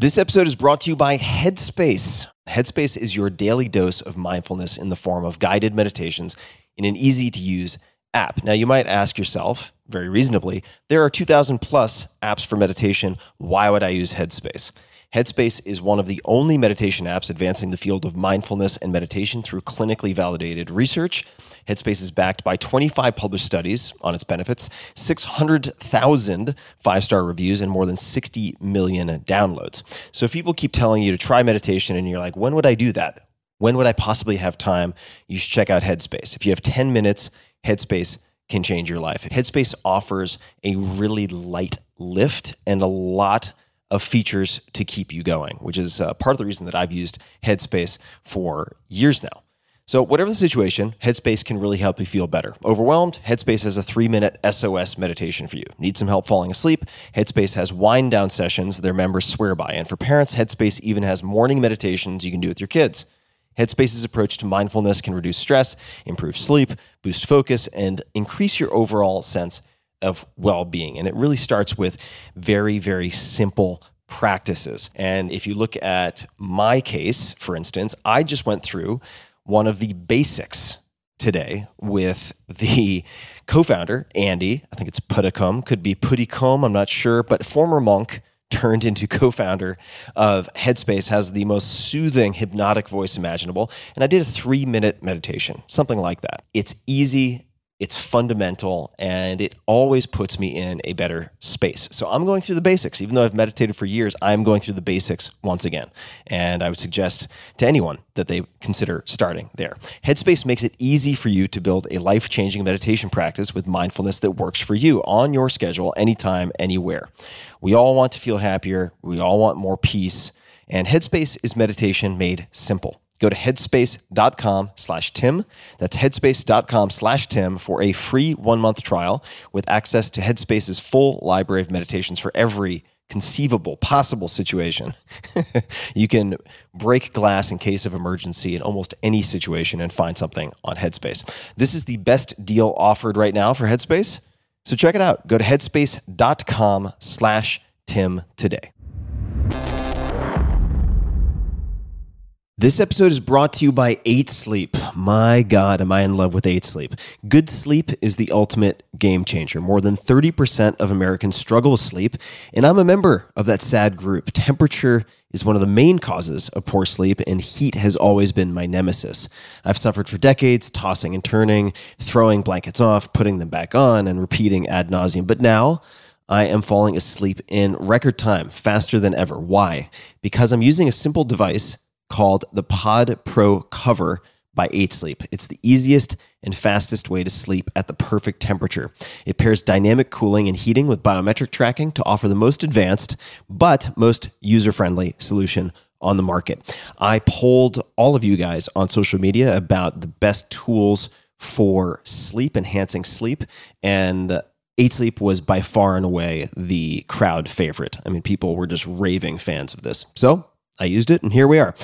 This episode is brought to you by Headspace. Headspace is your daily dose of mindfulness in the form of guided meditations in an easy to use app. Now, you might ask yourself, very reasonably, there are 2,000 plus apps for meditation. Why would I use Headspace? Headspace is one of the only meditation apps advancing the field of mindfulness and meditation through clinically validated research. Headspace is backed by 25 published studies on its benefits, 600,000 five star reviews, and more than 60 million downloads. So if people keep telling you to try meditation and you're like, when would I do that? When would I possibly have time? You should check out Headspace. If you have 10 minutes, Headspace can change your life. Headspace offers a really light lift and a lot of features to keep you going, which is uh, part of the reason that I've used Headspace for years now. So, whatever the situation, Headspace can really help you feel better. Overwhelmed? Headspace has a three minute SOS meditation for you. Need some help falling asleep? Headspace has wind down sessions their members swear by. And for parents, Headspace even has morning meditations you can do with your kids. Headspace's approach to mindfulness can reduce stress, improve sleep, boost focus, and increase your overall sense of well being. And it really starts with very, very simple practices. And if you look at my case, for instance, I just went through one of the basics today with the co-founder Andy. I think it's Puddicombe, could be Puddicombe, I'm not sure, but former monk turned into co-founder of Headspace has the most soothing hypnotic voice imaginable and I did a 3-minute meditation, something like that. It's easy, it's fundamental and it always puts me in a better space. So I'm going through the basics. Even though I've meditated for years, I'm going through the basics once again. And I would suggest to anyone that they consider starting there. Headspace makes it easy for you to build a life changing meditation practice with mindfulness that works for you on your schedule, anytime, anywhere. We all want to feel happier, we all want more peace. And Headspace is meditation made simple. Go to headspace.com slash Tim. That's headspace.com slash Tim for a free one month trial with access to Headspace's full library of meditations for every conceivable possible situation. you can break glass in case of emergency in almost any situation and find something on Headspace. This is the best deal offered right now for Headspace. So check it out. Go to headspace.com slash Tim today. This episode is brought to you by 8 Sleep. My God, am I in love with 8 Sleep. Good sleep is the ultimate game changer. More than 30% of Americans struggle with sleep, and I'm a member of that sad group. Temperature is one of the main causes of poor sleep, and heat has always been my nemesis. I've suffered for decades, tossing and turning, throwing blankets off, putting them back on, and repeating ad nauseum. But now, I am falling asleep in record time, faster than ever. Why? Because I'm using a simple device called the Pod Pro Cover by 8 Sleep. It's the easiest and fastest way to sleep at the perfect temperature. It pairs dynamic cooling and heating with biometric tracking to offer the most advanced but most user friendly solution on the market. I polled all of you guys on social media about the best tools for sleep, enhancing sleep, and 8 Sleep was by far and away the crowd favorite. I mean, people were just raving fans of this. So I used it, and here we are.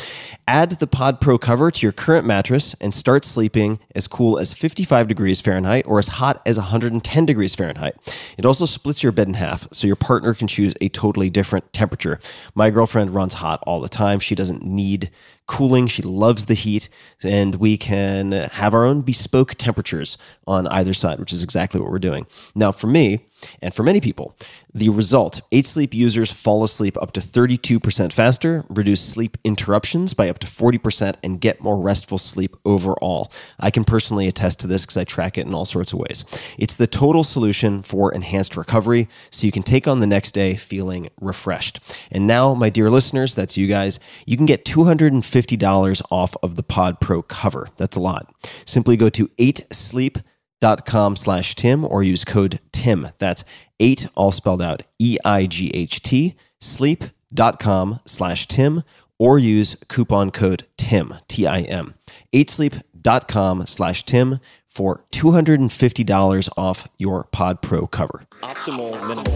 Add the Pod Pro cover to your current mattress and start sleeping as cool as 55 degrees Fahrenheit or as hot as 110 degrees Fahrenheit. It also splits your bed in half, so your partner can choose a totally different temperature. My girlfriend runs hot all the time. She doesn't need cooling. She loves the heat, and we can have our own bespoke temperatures on either side, which is exactly what we're doing. Now, for me, and for many people, the result 8 Sleep users fall asleep up to 32% faster, reduce sleep interruptions by up to 40%, and get more restful sleep overall. I can personally attest to this because I track it in all sorts of ways. It's the total solution for enhanced recovery, so you can take on the next day feeling refreshed. And now, my dear listeners, that's you guys, you can get $250 off of the Pod Pro cover. That's a lot. Simply go to 8sleep.com dot com slash Tim or use code TIM. That's eight, all spelled out E I G H T, sleep.com slash Tim or use coupon code TIM, T I M. 8sleep.com slash Tim for $250 off your Pod Pro cover. Optimal minimal.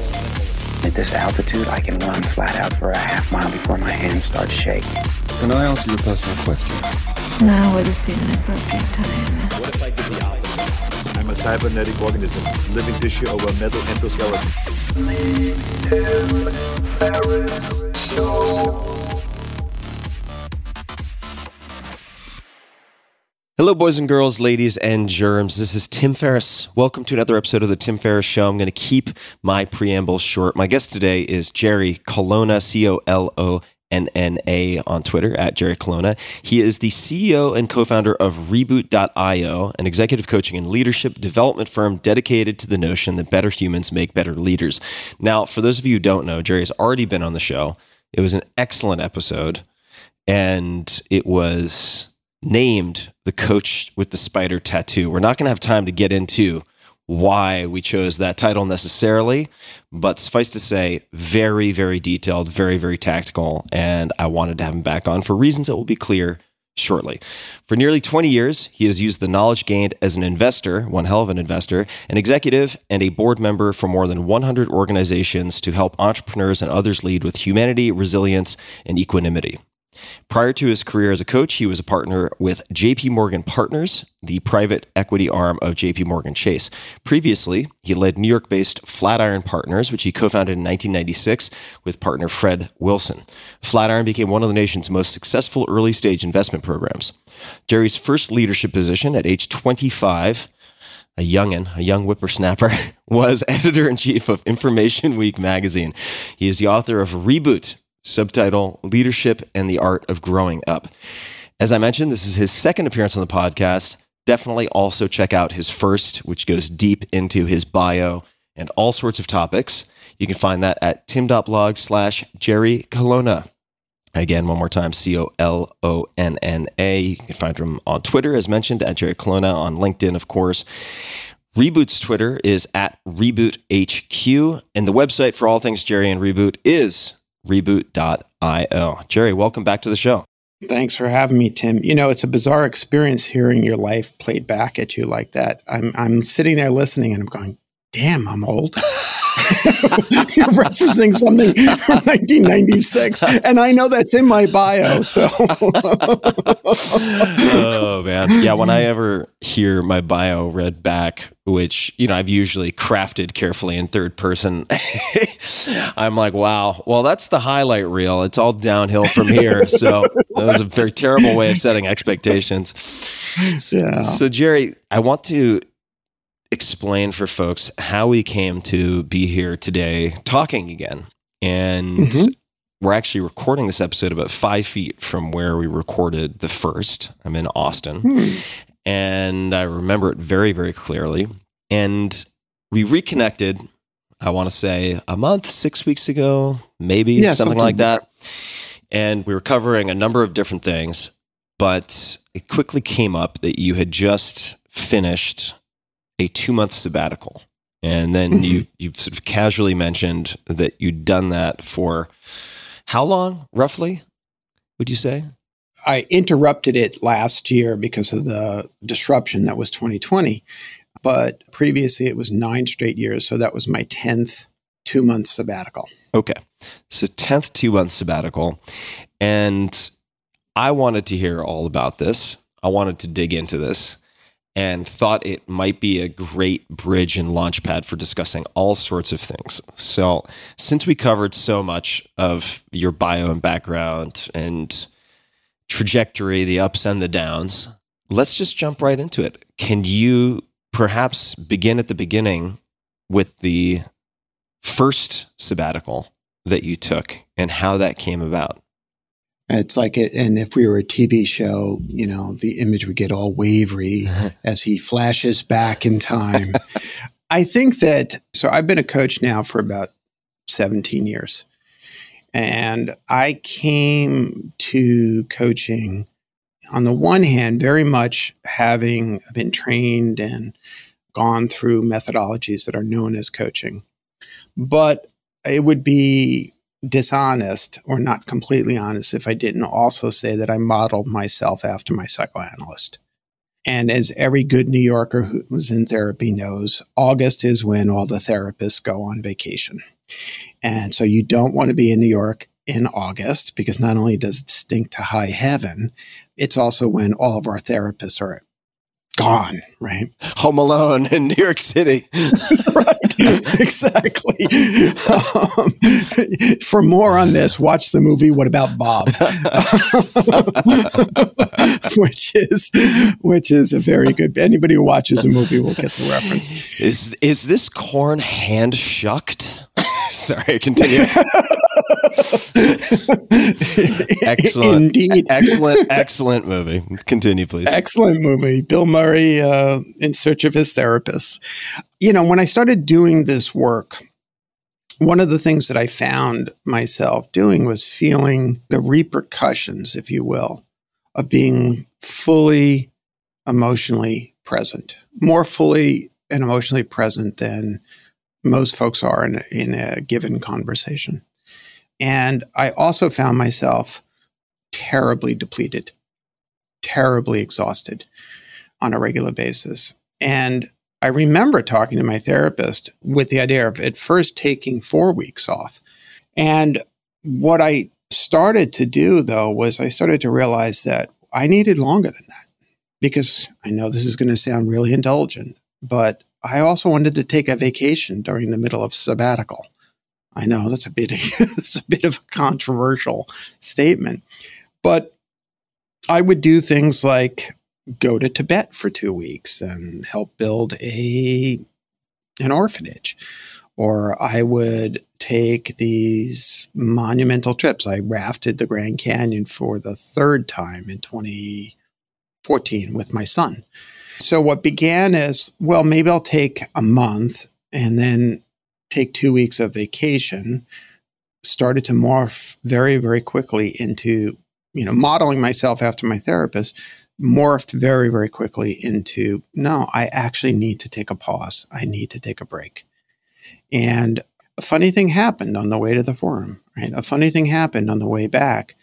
At this altitude, I can run flat out for a half mile before my hands start shaking. Can I answer your personal question? Now would seem an appropriate time. What if I did the opposite? a cybernetic organism, living tissue over metal endoskeleton. Hello, boys and girls, ladies and germs. This is Tim Ferriss. Welcome to another episode of The Tim Ferriss Show. I'm going to keep my preamble short. My guest today is Jerry Colonna, C O L O N N A on Twitter at Jerry Colonna. He is the CEO and co founder of Reboot.io, an executive coaching and leadership development firm dedicated to the notion that better humans make better leaders. Now, for those of you who don't know, Jerry has already been on the show. It was an excellent episode, and it was named the coach with the spider tattoo. We're not going to have time to get into why we chose that title necessarily, but suffice to say, very, very detailed, very, very tactical. And I wanted to have him back on for reasons that will be clear shortly. For nearly 20 years, he has used the knowledge gained as an investor, one hell of an investor, an executive, and a board member for more than 100 organizations to help entrepreneurs and others lead with humanity, resilience, and equanimity. Prior to his career as a coach, he was a partner with JP Morgan Partners, the private equity arm of JP Morgan Chase. Previously, he led New York based Flatiron Partners, which he co founded in 1996 with partner Fred Wilson. Flatiron became one of the nation's most successful early stage investment programs. Jerry's first leadership position at age 25 a youngin, a young whippersnapper, was editor in chief of InformationWeek magazine. He is the author of Reboot, subtitle Leadership and the Art of Growing Up. As I mentioned, this is his second appearance on the podcast. Definitely also check out his first, which goes deep into his bio and all sorts of topics. You can find that at tim.blog slash Jerry Colonna. Again, one more time, C O L O N N A. You can find him on Twitter, as mentioned, at Jerry Colonna, on LinkedIn, of course. Reboot's Twitter is at RebootHQ, and the website for all things Jerry and Reboot is reboot.io. Jerry, welcome back to the show. Thanks for having me, Tim. You know, it's a bizarre experience hearing your life played back at you like that. I'm I'm sitting there listening and I'm going, damn, I'm old. You're referencing something from 1996, and I know that's in my bio. So, oh man, yeah. When I ever hear my bio read back, which you know I've usually crafted carefully in third person, I'm like, wow. Well, that's the highlight reel. It's all downhill from here. So that was a very terrible way of setting expectations. yeah. So Jerry, I want to explain for folks how we came to be here today talking again. And Mhm. we're actually recording this episode about five feet from where we recorded the first. I'm in Austin. Hmm. And I remember it very, very clearly. And we reconnected, I want to say a month, six weeks ago, maybe Yeah, something, something like that. And we were covering a number of different things, but it quickly came up that you had just finished a two month sabbatical. And then Mhm. you you sort of casually mentioned that you'd done that for how long, roughly? Would you say? I interrupted it last year because of the disruption that was 2020. But previously, it was nine straight years. So that was my 10th two month sabbatical. Okay. So 10th two month sabbatical. And I wanted to hear all about this. I wanted to dig into this and thought it might be a great bridge and launch pad for discussing all sorts of things. So, since we covered so much of your bio and background and trajectory, the ups and the downs, let's just jump right into it. Can you perhaps begin at the beginning with the first sabbatical that you took and how that came about? It's like it, and if we were a TV show, you know, the image would get all wavery as he flashes back in time. I think that, so I've been a coach now for about 17 years. And I came to coaching on the one hand, very much having been trained and gone through methodologies that are known as coaching. But it would be dishonest or not completely honest if I didn't also say that I modeled myself after my psychoanalyst. And as every good New Yorker who was in therapy knows, August is when all the therapists go on vacation. And so you don't want to be in New York in August because not only does it stink to high heaven, it's also when all of our therapists are gone, right? Home Alone in New York City. right, exactly. Um, for more on this, watch the movie "What About Bob," which is which is a very good. Anybody who watches the movie will get the reference. Is is this corn hand shucked? Sorry, continue. excellent, Indeed, excellent, excellent movie. Continue, please. Excellent movie. Bill Murray uh, in search of his therapist. You know, when I started doing this work, one of the things that I found myself doing was feeling the repercussions, if you will, of being fully emotionally present, more fully and emotionally present than most folks are in a, in a given conversation. And I also found myself terribly depleted, terribly exhausted on a regular basis. And I remember talking to my therapist with the idea of at first taking four weeks off. And what I started to do, though, was I started to realize that I needed longer than that because I know this is going to sound really indulgent, but I also wanted to take a vacation during the middle of sabbatical. I know that's a bit that's a bit of a controversial statement, but I would do things like go to Tibet for 2 weeks and help build a an orphanage or I would take these monumental trips. I rafted the Grand Canyon for the third time in 2014 with my son. So what began as, well, maybe I'll take a month and then take two weeks of vacation started to morph very, very quickly into, you know, modeling myself after my therapist, morphed very, very quickly into, no, I actually need to take a pause. I need to take a break. And a funny thing happened on the way to the forum, right? A funny thing happened on the way back.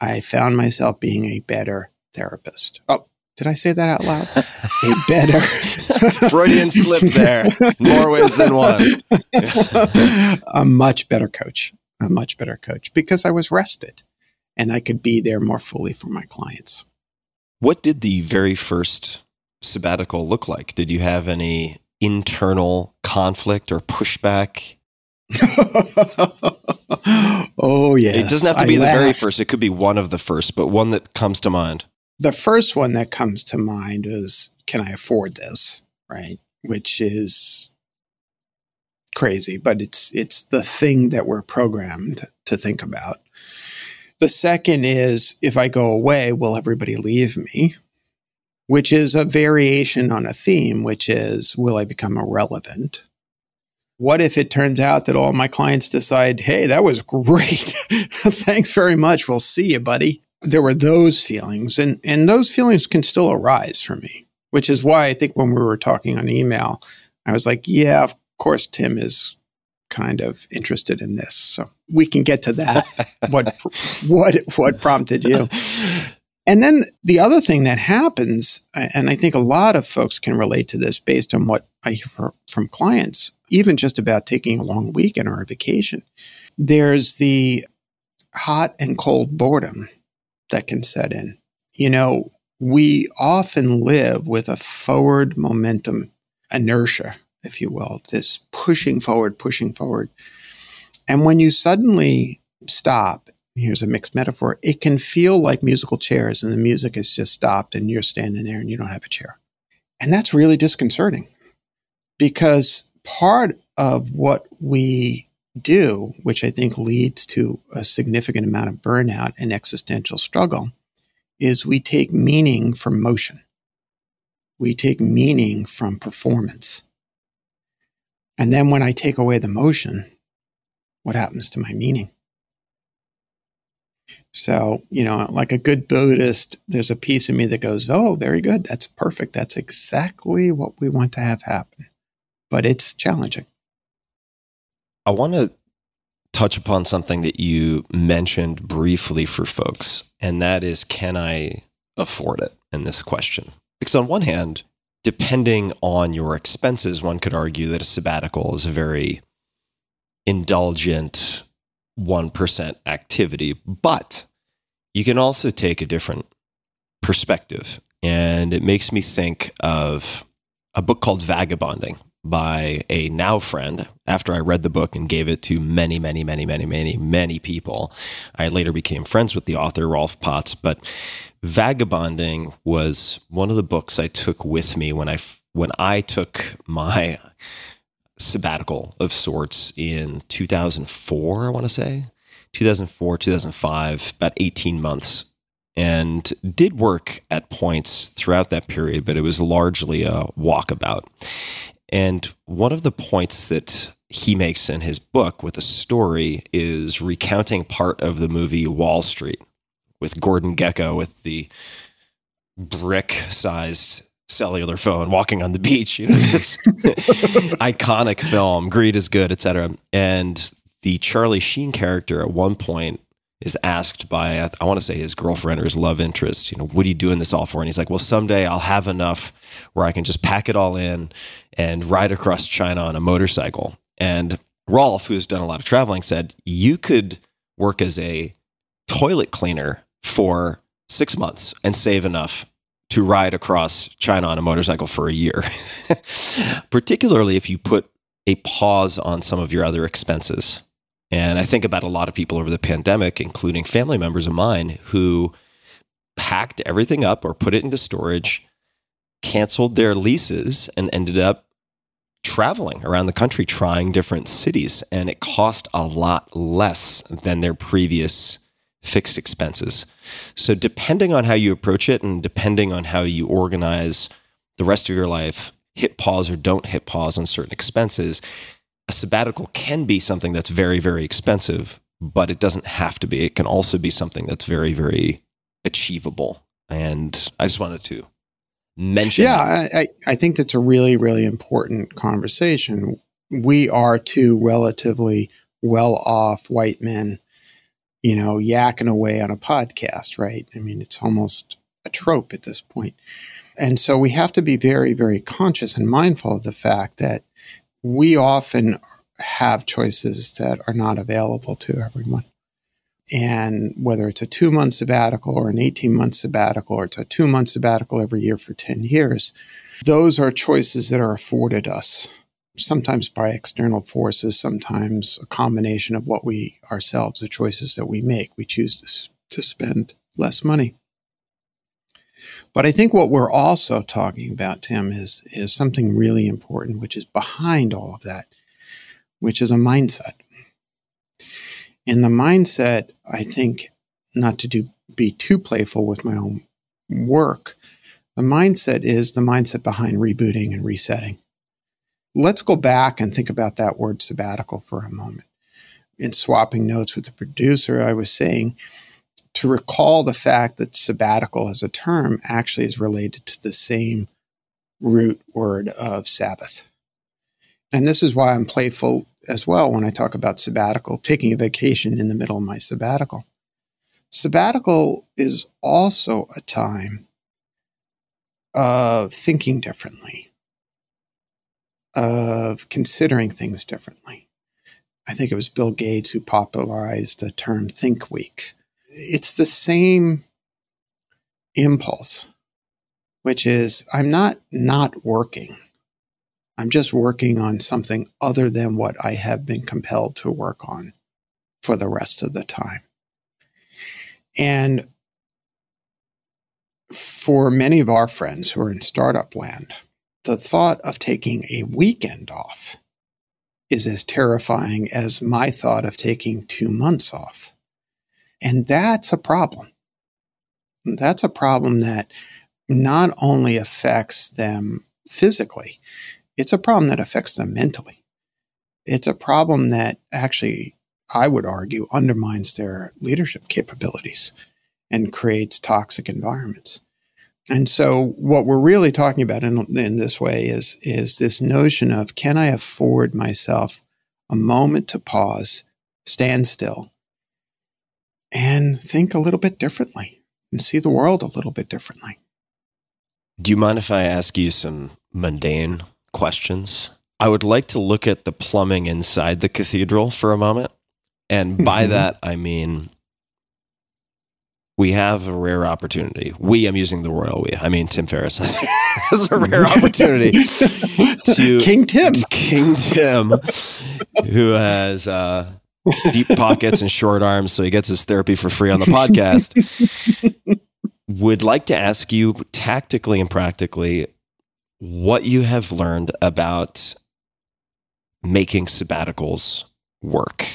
I found myself being a better therapist. Oh, did I say that out loud? a better Freudian slip there. More ways than one. a much better coach. A much better coach because I was rested and I could be there more fully for my clients. What did the very first sabbatical look like? Did you have any internal conflict or pushback? oh, yes. It doesn't have to be the very first. It could be one of the first, but one that comes to mind. The first one that comes to mind is can I afford this? Right? Which is crazy, but it's it's the thing that we're programmed to think about. The second is if I go away, will everybody leave me? Which is a variation on a theme, which is will I become irrelevant? What if it turns out that all my clients decide, hey, that was great. Thanks very much. We'll see you, buddy. There were those feelings, and, and those feelings can still arise for me, which is why I think when we were talking on email, I was like, yeah, of course, Tim is kind of interested in this. So we can get to that. what, what, what prompted you? And then the other thing that happens, and I think a lot of folks can relate to this based on what I hear from clients, even just about taking a long weekend or a vacation, there's the hot and cold boredom that can set in. You know, we often live with a forward momentum inertia, if you will, this pushing forward, pushing forward. And when you suddenly stop here's a mixed metaphor, it can feel like musical chairs and the music has just stopped and you're standing there and you don't have a chair. And that's really disconcerting because part of what we do, which I think leads to a significant amount of burnout and existential struggle, is we take meaning from motion. We take meaning from performance. And then when I take away the motion, what happens to my meaning? So, you know, like a good Buddhist, there's a piece of me that goes, Oh, very good. That's perfect. That's exactly what we want to have happen. But it's challenging. I want to touch upon something that you mentioned briefly for folks, and that is can I afford it in this question? Because on one hand, depending on your expenses, one could argue that a sabbatical is a very indulgent 1% activity, but you can also take a different perspective And it makes me think of a book called Vagabonding by a now friend after I read the book and gave it to many, many, many, many, many, many people. I later became friends with the author, Rolf Potts. But Vagabonding was one of the books I took with me when I when I took my sabbatical of sorts in 2004, I want to say 2004, 2005, about 18 months and did work at points throughout that period, but it was largely a walkabout. And one of the points that he makes in his book with a story is recounting part of the movie Wall Street with Gordon Gekko with the brick sized cellular phone walking on the beach you know this iconic film greed is good etc and the charlie sheen character at one point is asked by I want to say his girlfriend or his love interest, you know, what are you doing this all for? And he's like, well, someday I'll have enough where I can just pack it all in and ride across China on a motorcycle. And Rolf, who's done a lot of traveling, said you could work as a toilet cleaner for six months and save enough to ride across China on a motorcycle for a year, particularly if you put a pause on some of your other expenses. And I think about a lot of people over the pandemic, including family members of mine, who packed everything up or put it into storage, canceled their leases, and ended up traveling around the country trying different cities. And it cost a lot less than their previous fixed expenses. So, depending on how you approach it and depending on how you organize the rest of your life, hit pause or don't hit pause on certain expenses, a sabbatical can be something that's very, very expensive, but it doesn't have to be. It can also be something that's very, very achievable. And I just wanted to mention. Yeah, I, I think that's a really, really important conversation. We are two relatively well off white men, you know, yakking away on a podcast, right? I mean, it's almost a trope at this point. And so we have to be very, very conscious and mindful of the fact that we often have choices that are not available to everyone. And whether it's a two month sabbatical or an 18 month sabbatical or it's a two month sabbatical every year for 10 years, those are choices that are afforded us, sometimes by external forces, sometimes a combination of what we ourselves, the choices that we make. We choose to, to spend less money. But I think what we're also talking about, Tim, is, is something really important, which is behind all of that, which is a mindset. And the mindset, I think, not to do be too playful with my own work, the mindset is the mindset behind rebooting and resetting. Let's go back and think about that word sabbatical for a moment. In swapping notes with the producer, I was saying to recall the fact that sabbatical as a term actually is related to the same root word of Sabbath. And this is why I'm playful as well when I talk about sabbatical, taking a vacation in the middle of my sabbatical. Sabbatical is also a time of thinking differently, of considering things differently. I think it was Bill Gates who popularized the term Think Week it's the same impulse, which is I'm not not working. I'm just working on something other than what I have been compelled to work on for the rest of the time. And for many of our friends who are in startup land, the thought of taking a weekend off is as terrifying as my thought of taking two months off. And that's a problem. That's a problem that not only affects them physically, it's a problem that affects them mentally. It's a problem that actually, I would argue, undermines their leadership capabilities and creates toxic environments. And so, what we're really talking about in, in this way is, is this notion of can I afford myself a moment to pause, stand still, and think a little bit differently and see the world a little bit differently. Do you mind if I ask you some mundane questions? I would like to look at the plumbing inside the cathedral for a moment. And by mm-hmm. that, I mean, we have a rare opportunity. We, I'm using the royal we. I mean, Tim Ferriss has, a rare opportunity to King Tim. to King Tim, who has uh, deep pockets and short arms, so he gets his therapy for free on the podcast. Would like to ask you tactically and practically what you have learned about making sabbaticals work.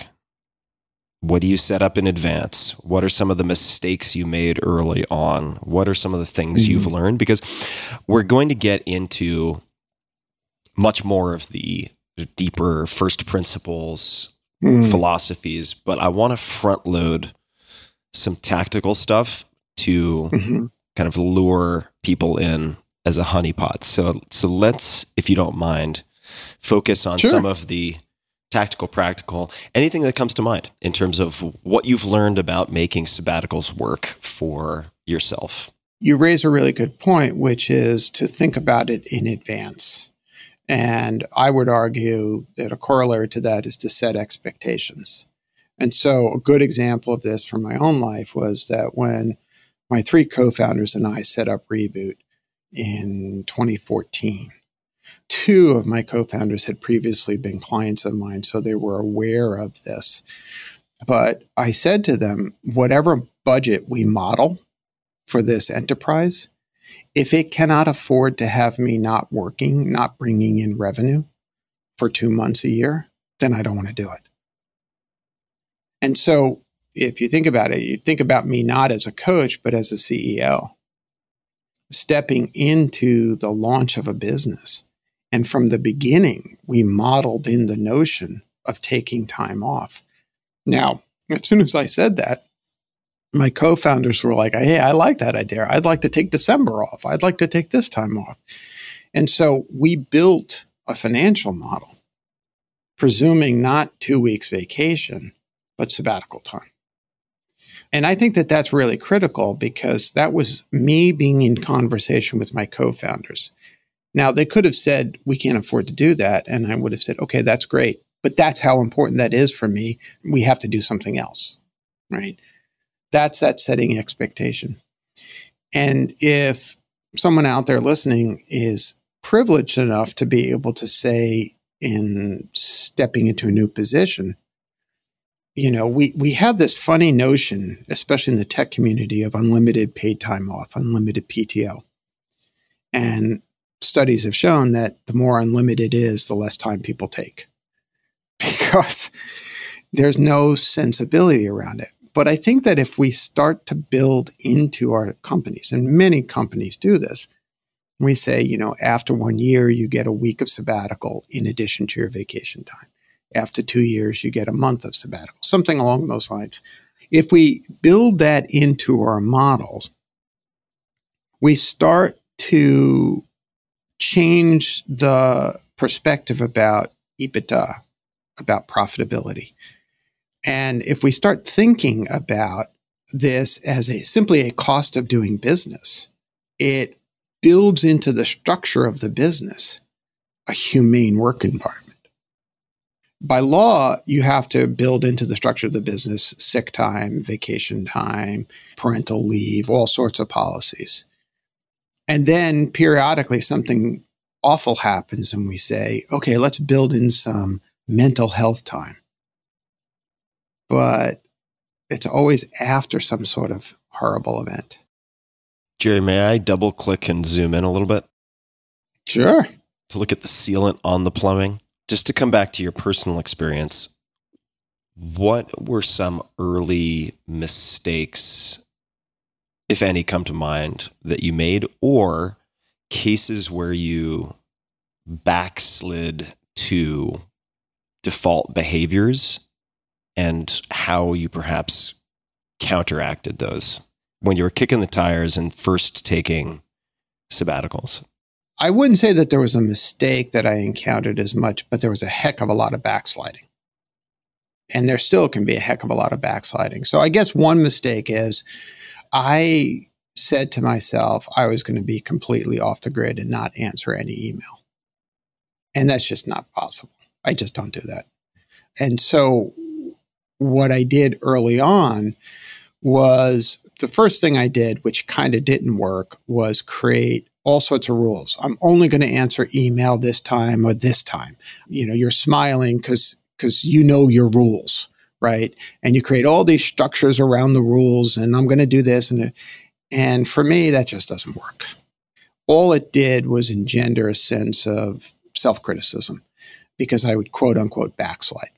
What do you set up in advance? What are some of the mistakes you made early on? What are some of the things mm-hmm. you've learned? Because we're going to get into much more of the deeper first principles Mm. philosophies, but I want to front load some tactical stuff to Mhm. kind of lure people in as a honeypot. So so let's, if you don't mind, focus on Sure. some of the tactical, practical, anything that comes to mind in terms of what you've learned about making sabbaticals work for yourself. You raise a really good point, which is to think about it in advance. And I would argue that a corollary to that is to set expectations. And so, a good example of this from my own life was that when my three co founders and I set up Reboot in 2014, two of my co founders had previously been clients of mine, so they were aware of this. But I said to them, whatever budget we model for this enterprise, if it cannot afford to have me not working, not bringing in revenue for two months a year, then I don't want to do it. And so if you think about it, you think about me not as a coach, but as a CEO, stepping into the launch of a business. And from the beginning, we modeled in the notion of taking time off. Now, as soon as I said that, my co-founders were like, "Hey, I like that idea. I'd like to take December off. I'd like to take this time off." And so we built a financial model presuming not 2 weeks vacation, but sabbatical time. And I think that that's really critical because that was me being in conversation with my co-founders. Now, they could have said, "We can't afford to do that." And I would have said, "Okay, that's great." But that's how important that is for me. We have to do something else. Right? That's that setting expectation. And if someone out there listening is privileged enough to be able to say in stepping into a new position, you know, we, we have this funny notion, especially in the tech community, of unlimited paid time off, unlimited PTO. And studies have shown that the more unlimited is, the less time people take because there's no sensibility around it. But I think that if we start to build into our companies, and many companies do this, we say, you know, after one year, you get a week of sabbatical in addition to your vacation time. After two years, you get a month of sabbatical, something along those lines. If we build that into our models, we start to change the perspective about EBITDA, about profitability. And if we start thinking about this as a simply a cost of doing business, it builds into the structure of the business a humane work environment. By law, you have to build into the structure of the business sick time, vacation time, parental leave, all sorts of policies. And then periodically something awful happens and we say, okay, let's build in some mental health time but it's always after some sort of horrible event. Jerry, may I double click and zoom in a little bit Sure. to look at the sealant on the plumbing? Just to come back to your personal experience, what were some early mistakes, if any, come to mind that you made, or cases where you backslid to default behaviors and how you perhaps counteracted those when you were kicking the tires and first taking sabbaticals? I wouldn't say that there was a mistake that I encountered as much, but there was a heck of a lot of backsliding. And there still can be a heck of a lot of backsliding. So I guess one mistake is I said to myself I was going to be completely off the grid and not answer any email. And that's just not possible. I just don't do that. And so what I did early on was the first thing I did, which kind of didn't work, was create all sorts of rules. I'm only going to answer email this time or this time. You know, you're smiling because because you know your rules, right? And you create all these structures around the rules, and I'm going to do this, and and for me, that just doesn't work. All it did was engender a sense of self criticism because I would quote unquote backslide.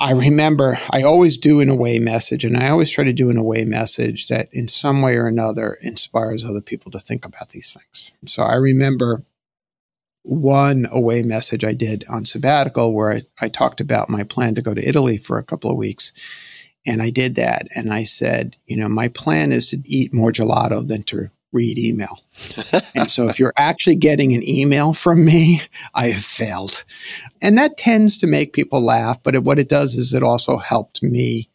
I remember I always do an away message, and I always try to do an away message that in some way or another inspires other people to think about these things. So I remember one away message I did on sabbatical where I, I talked about my plan to go to Italy for a couple of weeks. And I did that. And I said, you know, my plan is to eat more gelato than to read email. and so if you're actually getting an email from me, I have failed. And that tends to make people laugh, but it, what it does is it also helped me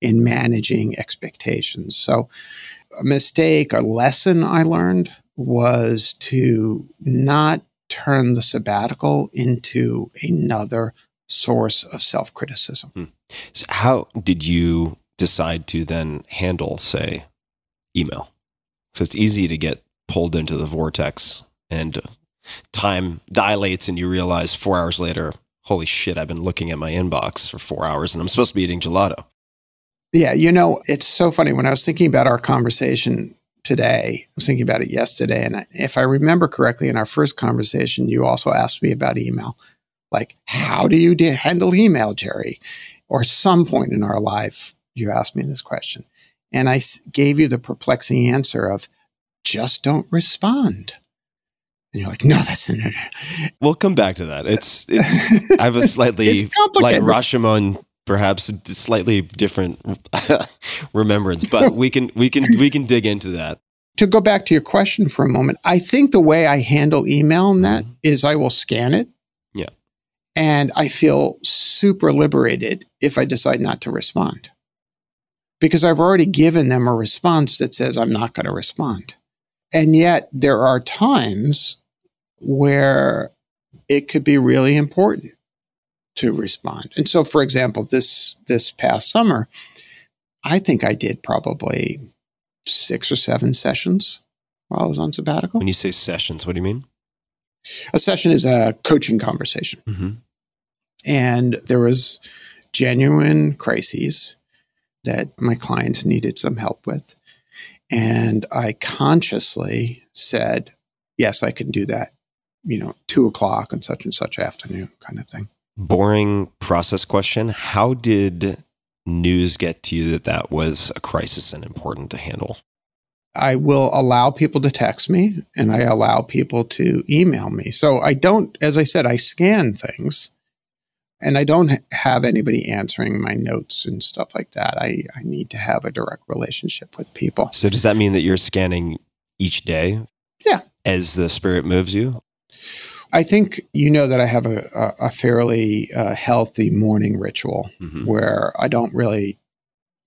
in managing expectations. So a mistake, a lesson I learned was to not turn the sabbatical into another source of self criticism. Hmm. So how did you decide to then handle, say, email? So it's easy to get pulled into the vortex and time dilates and you realize four hours later, holy shit, I've been looking at my inbox for four hours and I'm supposed to be eating gelato. Yeah, you know, it's so funny. When I was thinking about our conversation today, I was thinking about it yesterday. And if I remember correctly, in our first conversation, you also asked me about email. Like, how do you de- handle email, Jerry? Or some point in our life, you asked me this question. And I gave you the perplexing answer of just don't respond. And you're like, no, that's not. We'll come back to that. It's, it's I have a slightly like Rashomon, perhaps slightly different remembrance, but we can, we can, we can dig into that. To go back to your question for a moment, I think the way I handle email and that mm-hmm. is I will scan it. Yeah. And I feel super liberated if I decide not to respond because I've already given them a response that says I'm not going to respond. And yet there are times where it could be really important to respond. And so for example, this this past summer, I think I did probably 6 or 7 sessions while I was on sabbatical. When you say sessions, what do you mean? A session is a coaching conversation. Mm-hmm. And there was genuine crises that my clients needed some help with. And I consciously said, yes, I can do that, you know, two o'clock on such and such afternoon kind of thing. Boring process question. How did news get to you that that was a crisis and important to handle? I will allow people to text me and I allow people to email me. So I don't, as I said, I scan things and I don't have anybody answering my notes and stuff like that. I, I need to have a direct relationship with people. So does that mean that you're scanning each day? Yeah. As the spirit moves you? I think you know that I have a, a, fairly uh, healthy morning ritual mm-hmm. where I don't really,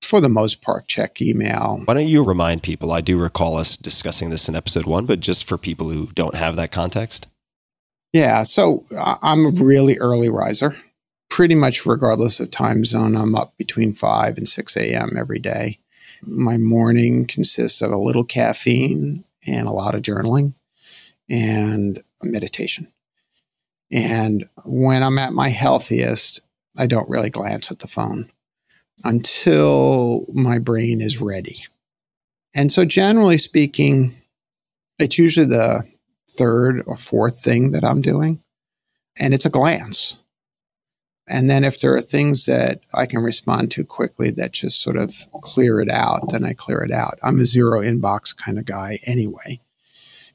for the most part, check email. Why don't you remind people? I do recall us discussing this in episode one, but just for people who don't have that context. Yeah. So I'm a really early riser pretty much regardless of time zone, I'm up between 5 and 6 a.m. every day. My morning consists of a little caffeine and a lot of journaling and meditation. And when I'm at my healthiest, I don't really glance at the phone until my brain is ready. And so, generally speaking, it's usually the third or fourth thing that I'm doing. And it's a glance. And then if there are things that I can respond to quickly that just sort of clear it out, then I clear it out. I'm a zero inbox kind of guy anyway.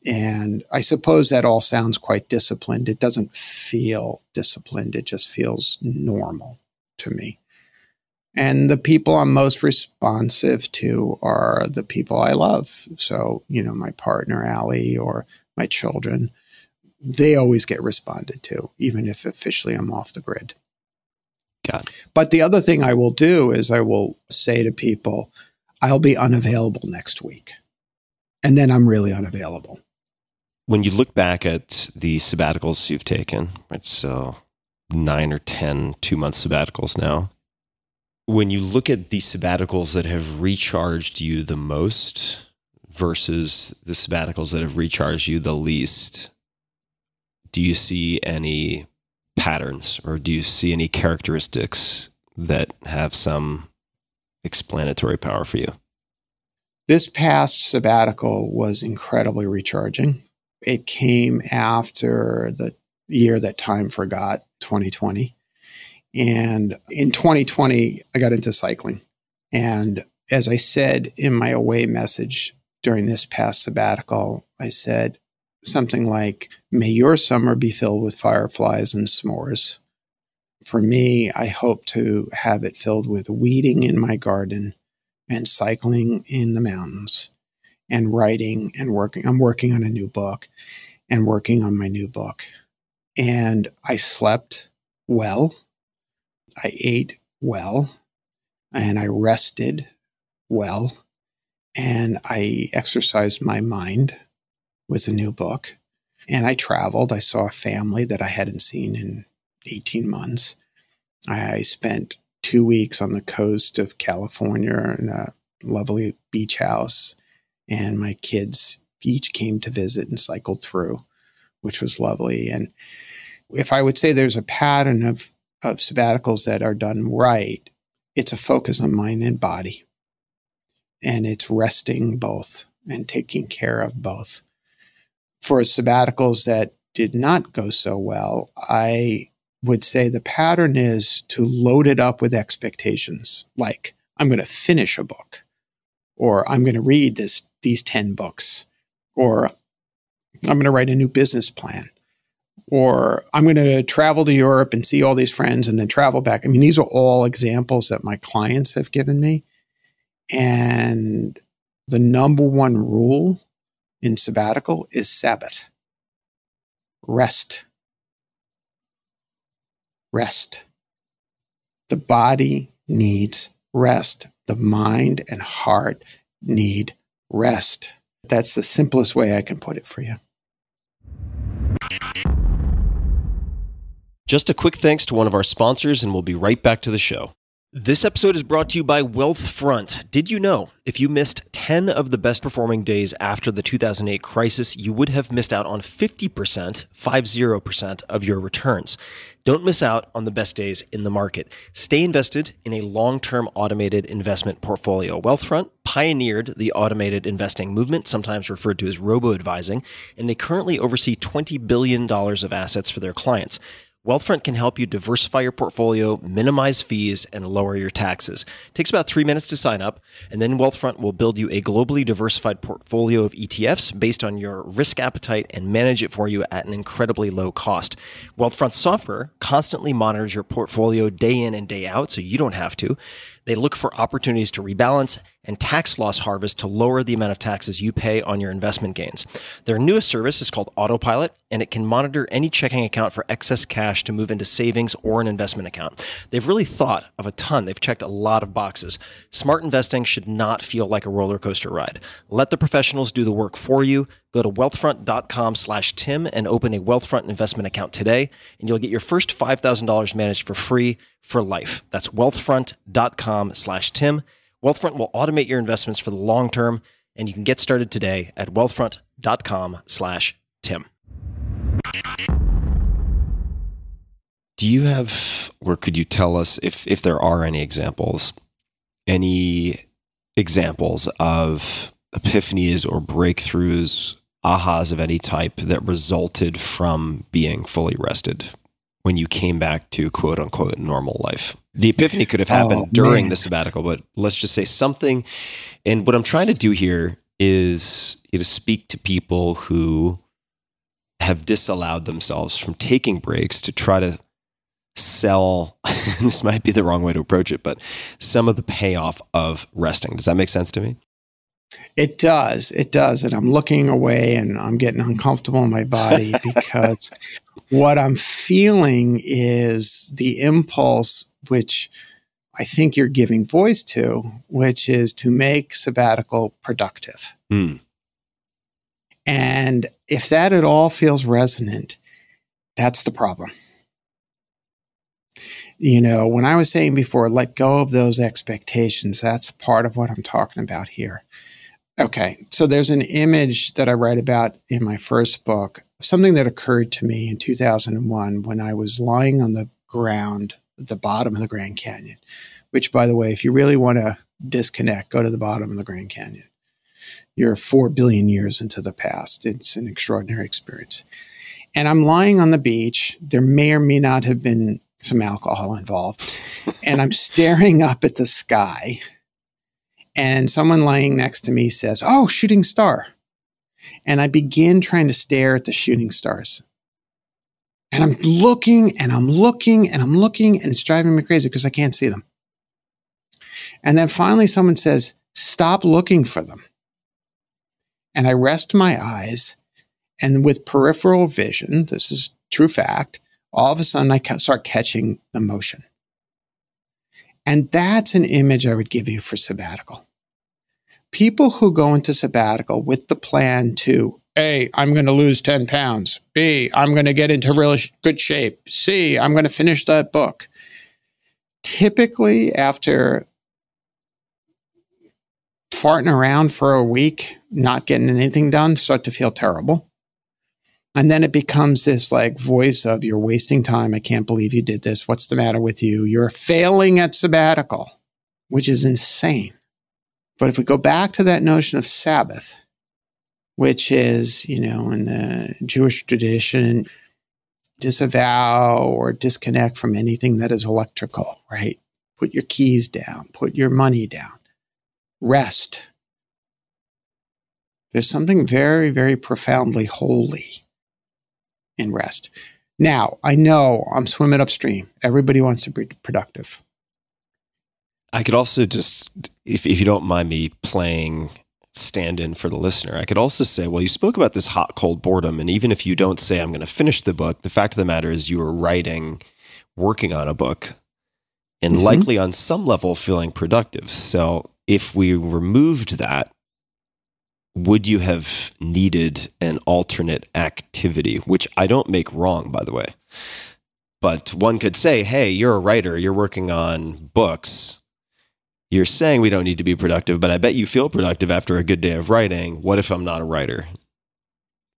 And I suppose that all sounds quite disciplined. It doesn't feel disciplined, it just feels normal to me. And the people I'm most responsive to are the people I love. So, you know, my partner, Allie, or my children, they always get responded to, even if officially I'm off the grid. Got. But the other thing I will do is I will say to people, I'll be unavailable next week. And then I'm really unavailable. When you look back at the sabbaticals you've taken, right? So nine or ten two month sabbaticals now. when you look at the sabbaticals that have recharged you the most versus the sabbaticals that have recharged you the least, do you see any patterns or do you see any characteristics that have some explanatory power for you? This past sabbatical was incredibly recharging. It came after the year that time forgot, 2020. And in 2020, I got into cycling. And as I said in my away message during this past sabbatical, I said something like, May your summer be filled with fireflies and s'mores. For me, I hope to have it filled with weeding in my garden and cycling in the mountains and writing and working. I'm working on a new book and working on my new book. And I slept well. I ate well and I rested well and I exercised my mind with a new book. And I traveled. I saw a family that I hadn't seen in 18 months. I spent two weeks on the coast of California in a lovely beach house, and my kids each came to visit and cycled through, which was lovely. And if I would say there's a pattern of, of sabbaticals that are done right, it's a focus on mind and body. And it's resting both and taking care of both. For sabbaticals that did not go so well, I would say the pattern is to load it up with expectations like I'm going to finish a book or I'm going to read this these 10 books or I'm going to write a new business plan or I'm going to travel to Europe and see all these friends and then travel back. I mean, these are all examples that my clients have given me. And the number one rule in sabbatical is Sabbath rest. Rest. The body needs rest. The mind and heart need rest. That's the simplest way I can put it for you. Just a quick thanks to one of our sponsors, and we'll be right back to the show. This episode is brought to you by Wealthfront. Did you know if you missed 10 of the best performing days after the 2008 crisis, you would have missed out on 50%, 50% of your returns? Don't miss out on the best days in the market. Stay invested in a long term automated investment portfolio. Wealthfront pioneered the automated investing movement, sometimes referred to as robo advising, and they currently oversee $20 billion of assets for their clients. Wealthfront can help you diversify your portfolio, minimize fees, and lower your taxes. It takes about three minutes to sign up, and then Wealthfront will build you a globally diversified portfolio of ETFs based on your risk appetite and manage it for you at an incredibly low cost. Wealthfront software constantly monitors your portfolio day in and day out, so you don't have to. They look for opportunities to rebalance and tax loss harvest to lower the amount of taxes you pay on your investment gains. Their newest service is called Autopilot, and it can monitor any checking account for excess cash to move into savings or an investment account. They've really thought of a ton. They've checked a lot of boxes. Smart investing should not feel like a roller coaster ride. Let the professionals do the work for you. Go to wealthfront.com slash Tim and open a Wealthfront investment account today, and you'll get your first $5,000 managed for free for life. That's wealthfront.com slash Tim. Wealthfront will automate your investments for the long term, and you can get started today at wealthfront.com slash Tim. Do you have, or could you tell us if, if there are any examples, any examples of epiphanies or breakthroughs, ahas of any type that resulted from being fully rested when you came back to quote unquote normal life? The epiphany could have oh, happened Oh, during man. the sabbatical, but let's just say something. And what I'm trying to do here is you know, speak to people who have disallowed themselves from taking breaks to try to sell this might be the wrong way to approach it but some of the payoff of resting does that make sense to me It does. It does. And I'm looking away and I'm getting uncomfortable in my body because what I'm feeling is the impulse, which I think you're giving voice to, which is to make sabbatical productive. Hmm. And if that at all feels resonant, that's the problem. You know, when I was saying before, let go of those expectations, that's part of what I'm talking about here. Okay, so there's an image that I write about in my first book, something that occurred to me in 2001 when I was lying on the ground at the bottom of the Grand Canyon, which, by the way, if you really want to disconnect, go to the bottom of the Grand Canyon. You're four billion years into the past. It's an extraordinary experience. And I'm lying on the beach. There may or may not have been some alcohol involved. and I'm staring up at the sky. And someone lying next to me says, Oh, shooting star. And I begin trying to stare at the shooting stars. And I'm looking and I'm looking and I'm looking, and it's driving me crazy because I can't see them. And then finally, someone says, Stop looking for them. And I rest my eyes, and with peripheral vision, this is true fact, all of a sudden I start catching the motion. And that's an image I would give you for sabbatical. People who go into sabbatical with the plan to A, I'm going to lose 10 pounds. B, I'm going to get into real good shape. C, I'm going to finish that book. Typically, after farting around for a week, not getting anything done, start to feel terrible. And then it becomes this like voice of you're wasting time. I can't believe you did this. What's the matter with you? You're failing at sabbatical, which is insane. But if we go back to that notion of Sabbath, which is, you know, in the Jewish tradition, disavow or disconnect from anything that is electrical, right? Put your keys down, put your money down, rest. There's something very, very profoundly holy in rest. Now, I know I'm swimming upstream. Everybody wants to be productive. I could also just, if, if you don't mind me playing stand in for the listener, I could also say, well, you spoke about this hot, cold boredom. And even if you don't say, I'm going to finish the book, the fact of the matter is you were writing, working on a book, and mm-hmm. likely on some level feeling productive. So if we removed that, would you have needed an alternate activity? Which I don't make wrong, by the way. But one could say, hey, you're a writer, you're working on books. You're saying we don't need to be productive, but I bet you feel productive after a good day of writing. What if I'm not a writer?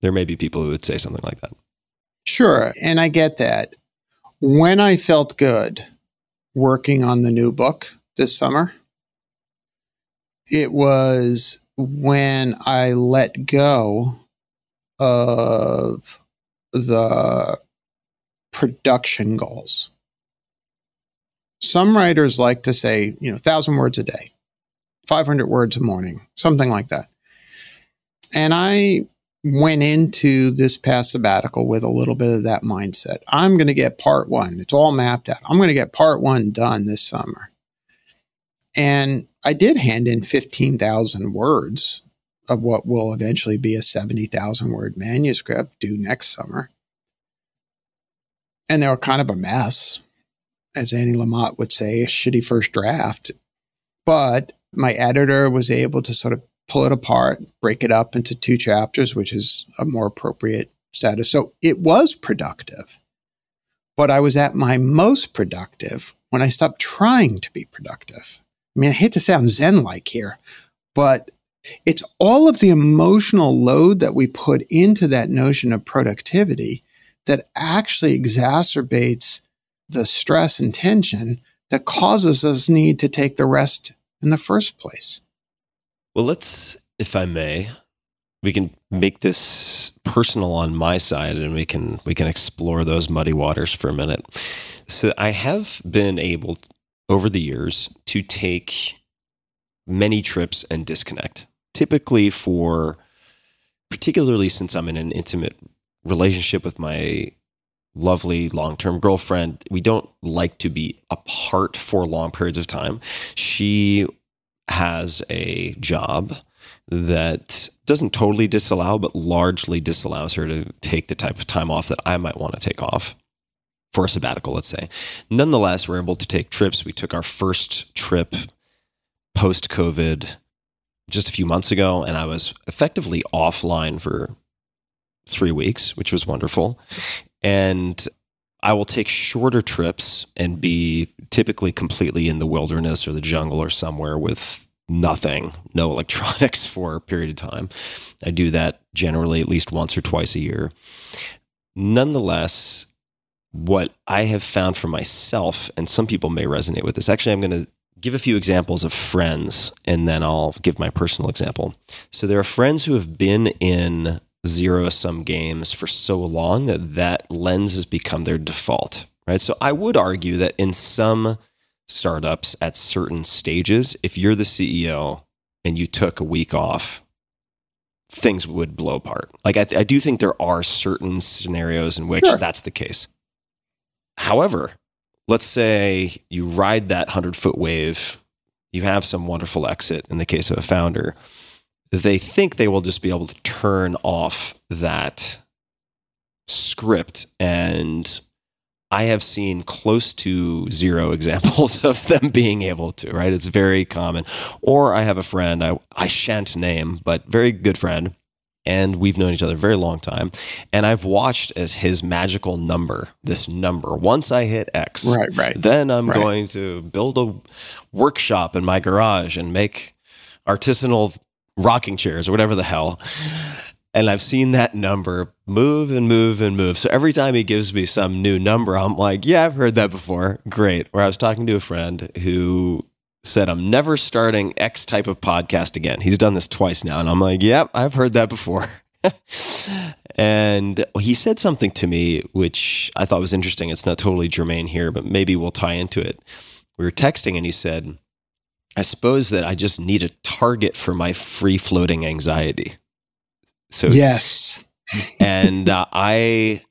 There may be people who would say something like that. Sure. And I get that. When I felt good working on the new book this summer, it was when I let go of the production goals. Some writers like to say, you know, 1,000 words a day, 500 words a morning, something like that. And I went into this past sabbatical with a little bit of that mindset. I'm going to get part one. It's all mapped out. I'm going to get part one done this summer. And I did hand in 15,000 words of what will eventually be a 70,000 word manuscript due next summer. And they were kind of a mess, as Annie Lamott would say, a shitty first draft. But my editor was able to sort of pull it apart, break it up into two chapters, which is a more appropriate status. So it was productive. But I was at my most productive when I stopped trying to be productive. I mean, I hate to sound Zen like here, but it's all of the emotional load that we put into that notion of productivity that actually exacerbates the stress and tension that causes us need to take the rest in the first place. Well, let's, if I may, we can make this personal on my side and we can we can explore those muddy waters for a minute. So I have been able over the years to take many trips and disconnect. Typically, for particularly since I'm in an intimate relationship with my lovely long term girlfriend, we don't like to be apart for long periods of time. She has a job that doesn't totally disallow, but largely disallows her to take the type of time off that I might want to take off for a sabbatical, let's say. Nonetheless, we're able to take trips. We took our first trip post COVID just a few months ago, and I was effectively offline for three weeks, which was wonderful. And I will take shorter trips and be typically completely in the wilderness or the jungle or somewhere with nothing, no electronics for a period of time. I do that generally at least once or twice a year. Nonetheless, what I have found for myself, and some people may resonate with this, actually, I'm going to give a few examples of friends and then I'll give my personal example. So there are friends who have been in zero sum games for so long that that lens has become their default, right? So I would argue that in some startups at certain stages, if you're the CEO and you took a week off, things would blow apart. Like I, I do think there are certain scenarios in which Sure. that's the case. However, let's say you ride that 100 foot wave, you have some wonderful exit in the case of a founder. They think they will just be able to turn off that script. And I have seen close to zero examples of them being able to, right? It's very common. Or I have a friend, I, I shan't name, but very good friend. And we've known each other a very long time. And I've watched as his magical number, this number, once I hit X, Right, right. then I'm Right. going to build a workshop in my garage and make artisanal rocking chairs or whatever the hell. And I've seen that number move and move and move. So every time he gives me some new number, I'm like, yeah, I've heard that before. Great. Or I was talking to a friend who said, I'm never starting X type of podcast again. He's done this twice now. And I'm like, yep, I've heard that before. and he said something to me, which I thought was interesting. It's not totally germane here, but maybe we'll tie into it. We were texting and he said, I suppose that I just need a target for my free floating anxiety. So Yes. and uh, I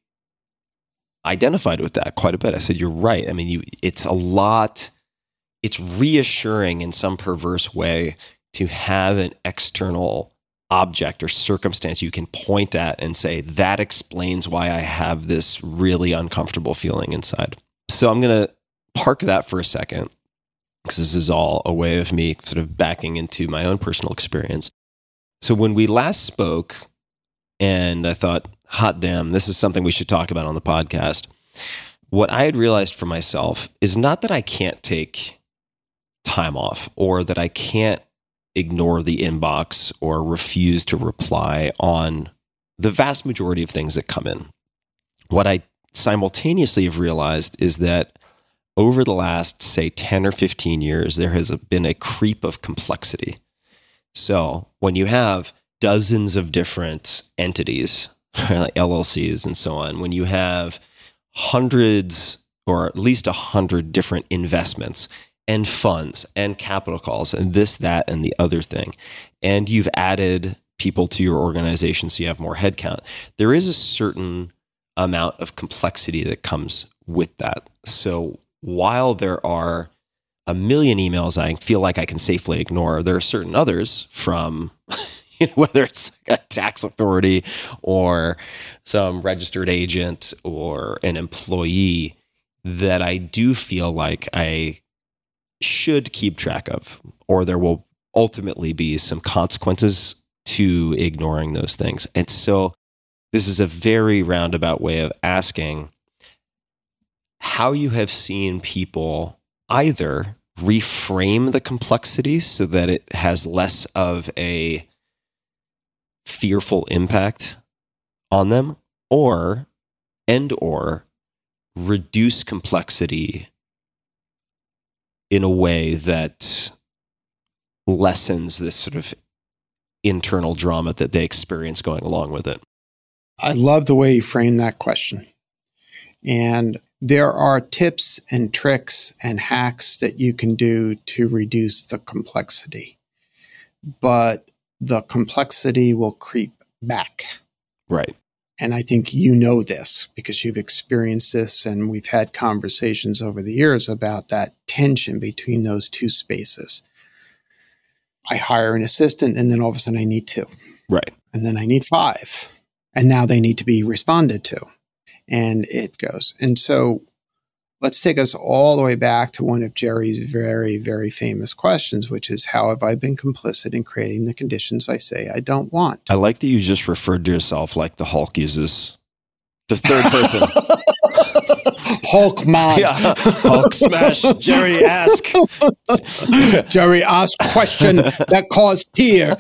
identified with that quite a bit. I said, "You're right. I mean, you. It's a lot. It's reassuring in some perverse way to have an external object or circumstance you can point at and say that explains why I have this really uncomfortable feeling inside." So I'm gonna park that for a second because this is all a way of me sort of backing into my own personal experience. So when we last spoke, and I thought, hot damn, this is something we should talk about on the podcast. What I had realized for myself is not that I can't take time off or that I can't ignore the inbox or refuse to reply on the vast majority of things that come in. What I simultaneously have realized is that over the last, say, 10 or 15 years, there has been a creep of complexity. So when you have dozens of different entities, like LLCs and so on, when you have hundreds or at least a hundred different investments and funds and capital calls and this, that, and the other thing, and you've added people to your organization so you have more headcount, there is a certain amount of complexity that comes with that. So while there are a million emails I feel like I can safely ignore, there are certain others from you know, whether it's a tax authority or some registered agent or an employee that I do feel like I should keep track of, or there will ultimately be some consequences to ignoring those things. And so this is a very roundabout way of asking how you have seen people either reframe the complexity so that it has less of a fearful impact on them or and or reduce complexity in a way that lessens this sort of internal drama that they experience going along with it. I love the way you frame that question. And there are tips and tricks and hacks that you can do to reduce the complexity, but the complexity will creep back. Right. And I think you know this because you've experienced this, and we've had conversations over the years about that tension between those two spaces. I hire an assistant, and then all of a sudden I need two Right. and then I need five. And now they need to be responded to. And it goes. And so let's take us all the way back to one of Jerry's very, very famous questions, which is How have I been complicit in creating the conditions I say I don't want? I like that you just referred to yourself like the Hulk uses the third person. Hulk mod. Yeah, Hulk smash. Jerry, ask. Jerry ask question that caused tear.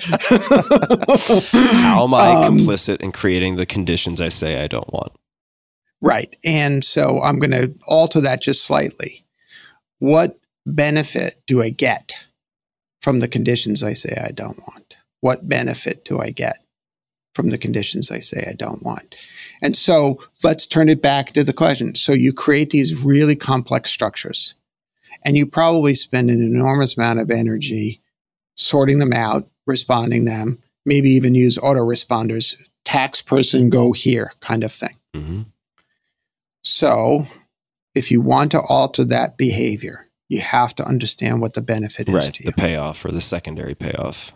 How am I Um, complicit in creating the conditions I say I don't want? Right. And so I'm going to alter that just slightly. What benefit do I get from the conditions I say I don't want? What benefit do I get from the conditions I say I don't want? And so let's turn it back to the question. So you create these really complex structures and you probably spend an enormous amount of energy sorting them out, responding them, maybe even use autoresponders, tax person go here kind of thing. hmm So, if you want to alter that behavior, you have to understand what the benefit is Right, to you. the payoff or the secondary payoff.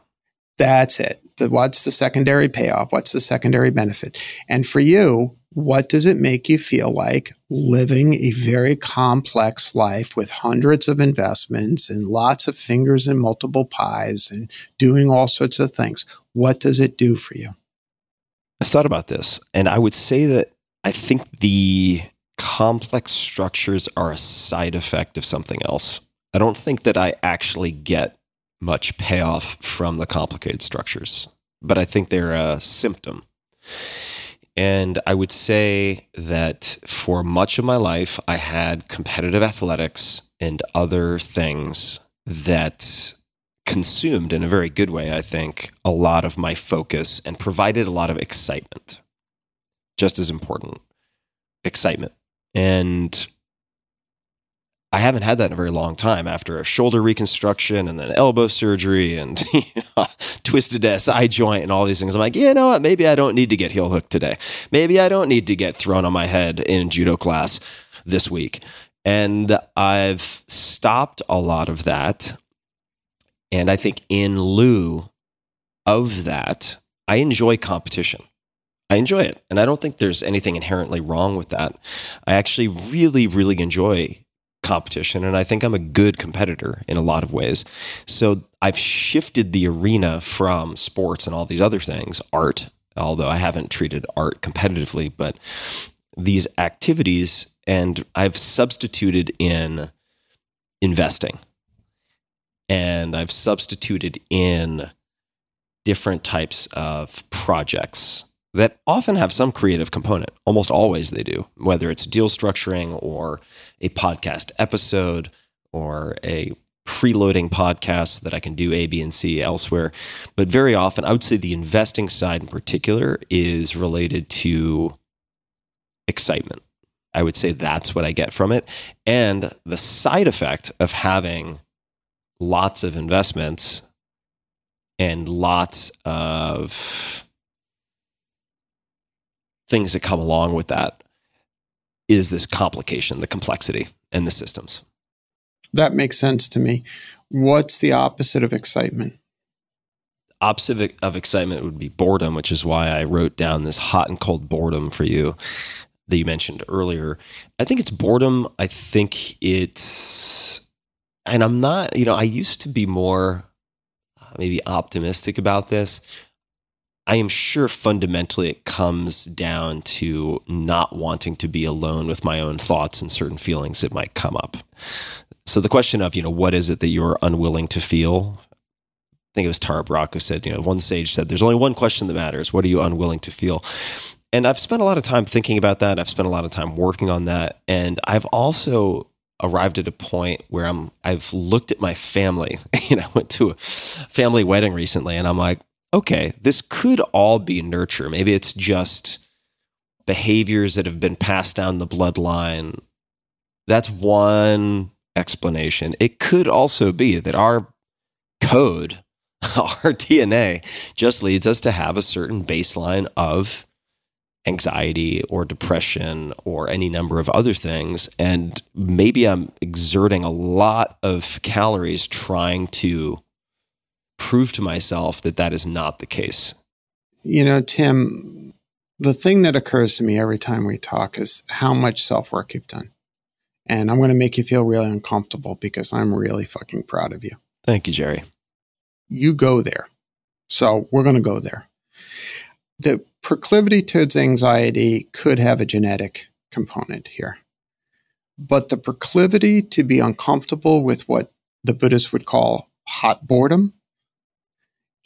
That's it. The, what's the secondary payoff? What's the secondary benefit? And for you, what does it make you feel like living a very complex life with hundreds of investments and lots of fingers and multiple pies and doing all sorts of things? What does it do for you? I've thought about this, and I would say that I think the complex structures are a side effect of something else. I don't think that I actually get much payoff from the complicated structures, but I think they're a symptom. And I would say that for much of my life, I had competitive athletics and other things that consumed in a very good way, I think, a lot of my focus and provided a lot of excitement. Just as important excitement. And I haven't had that in a very long time after a shoulder reconstruction and then elbow surgery and twisted SI joint and all these things. I'm like, you know what? Maybe I don't need to get heel hooked today. Maybe I don't need to get thrown on my head in judo class this week. And I've stopped a lot of that. And I think in lieu of that, I enjoy competition. I enjoy it. And I don't think there's anything inherently wrong with that. I actually really, really enjoy competition. And I think I'm a good competitor in a lot of ways. So I've shifted the arena from sports and all these other things, art, although I haven't treated art competitively, but these activities, and I've substituted in investing and I've substituted in different types of projects that often have some creative component. Almost always they do, whether it's deal structuring or a podcast episode or a preloading podcast that I can do A, B, and C elsewhere. But very often, I would say the investing side in particular is related to excitement. I would say that's what I get from it. And the side effect of having lots of investments and lots of things that come along with that is this complication, the complexity, and the systems. That makes sense to me. What's the opposite of excitement? Opposite of excitement would be boredom, which is why I wrote down this hot and cold boredom for you that you mentioned earlier. I think it's boredom. I think it's, and I'm not, you know, I used to be more uh, maybe optimistic about this. I am sure fundamentally it comes down to not wanting to be alone with my own thoughts and certain feelings that might come up. So the question of, you know, what is it that you're unwilling to feel? I think it was Tara Brach who said, you know, one sage said, there's only one question that matters. What are you unwilling to feel? And I've spent a lot of time thinking about that. I've spent a lot of time working on that. And I've also arrived at a point where I'm I've looked at my family. you know, I went to a family wedding recently and I'm like, okay, this could all be nurture. Maybe it's just behaviors that have been passed down the bloodline. That's one explanation. It could also be that our code, our DNA, just leads us to have a certain baseline of anxiety or depression or any number of other things. And maybe I'm exerting a lot of calories trying to prove to myself that that is not the case. You know, Tim, the thing that occurs to me every time we talk is how much self work you've done. And I'm going to make you feel really uncomfortable because I'm really fucking proud of you. Thank you, Jerry. You go there. So we're going to go there. The proclivity towards anxiety could have a genetic component here. But the proclivity to be uncomfortable with what the Buddhists would call hot boredom